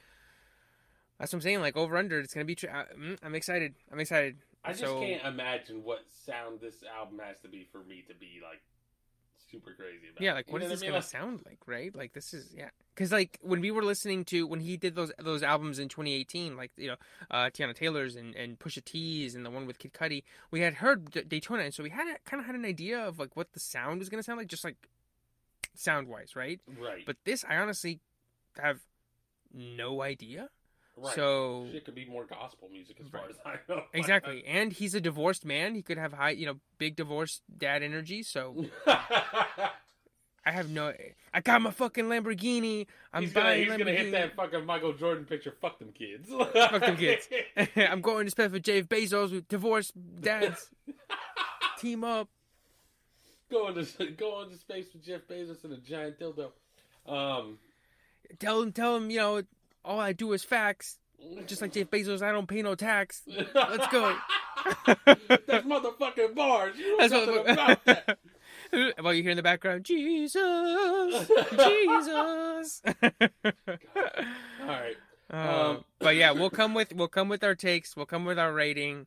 That's what I'm saying. Like over under, it's gonna be. Tr- I, mm, I'm excited. I'm excited. I just so- can't imagine what sound this album has to be for me to be like super crazy about. Yeah, like You what know is this I mean? gonna Like, sound like, right? Like this is yeah, because like when we were listening to when he did those those albums in 2018, like you know uh, Teyana Taylor's and and Pusha T's and the one with Kid Cudi, we had heard D- Daytona, and so we had kind of had an idea of like what the sound was gonna sound like, just like sound wise, right? Right. But this, I honestly have no idea. right. So it could be more gospel music as far as I know. exactly, and he's a divorced man. He could have high, you know, big divorced dad energy. So I have no. I got my fucking Lamborghini. I'm he's gonna, buying he's gonna hit that fucking Michael Jordan picture. Fuck them kids. Fuck them kids. I'm going to spend for Jeff Bezos with divorced dads. Team up. Going to going to space with Jeff Bezos and a giant dildo. Um, Tell him, tell him, you know, all I do is facts. Just like Jeff Bezos, I don't pay no tax. Let's go. That's motherfucking bars. You know That's what- about that. Well, you hear in the background, Jesus, Jesus. All right. Uh, Um, but yeah, we'll come with we'll come with our takes. We'll come with our rating.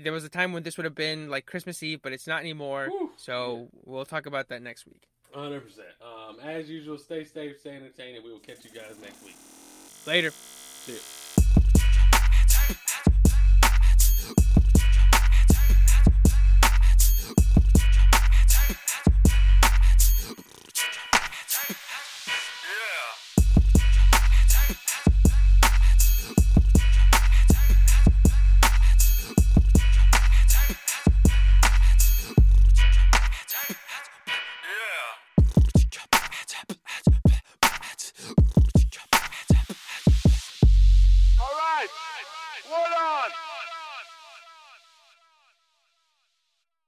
There was a time when this would have been like Christmas Eve, but it's not anymore. Whew. So we'll talk about that next week. Hundred percent. Um, as usual, stay safe, stay entertained, and we will catch you guys next week. Later. See ya.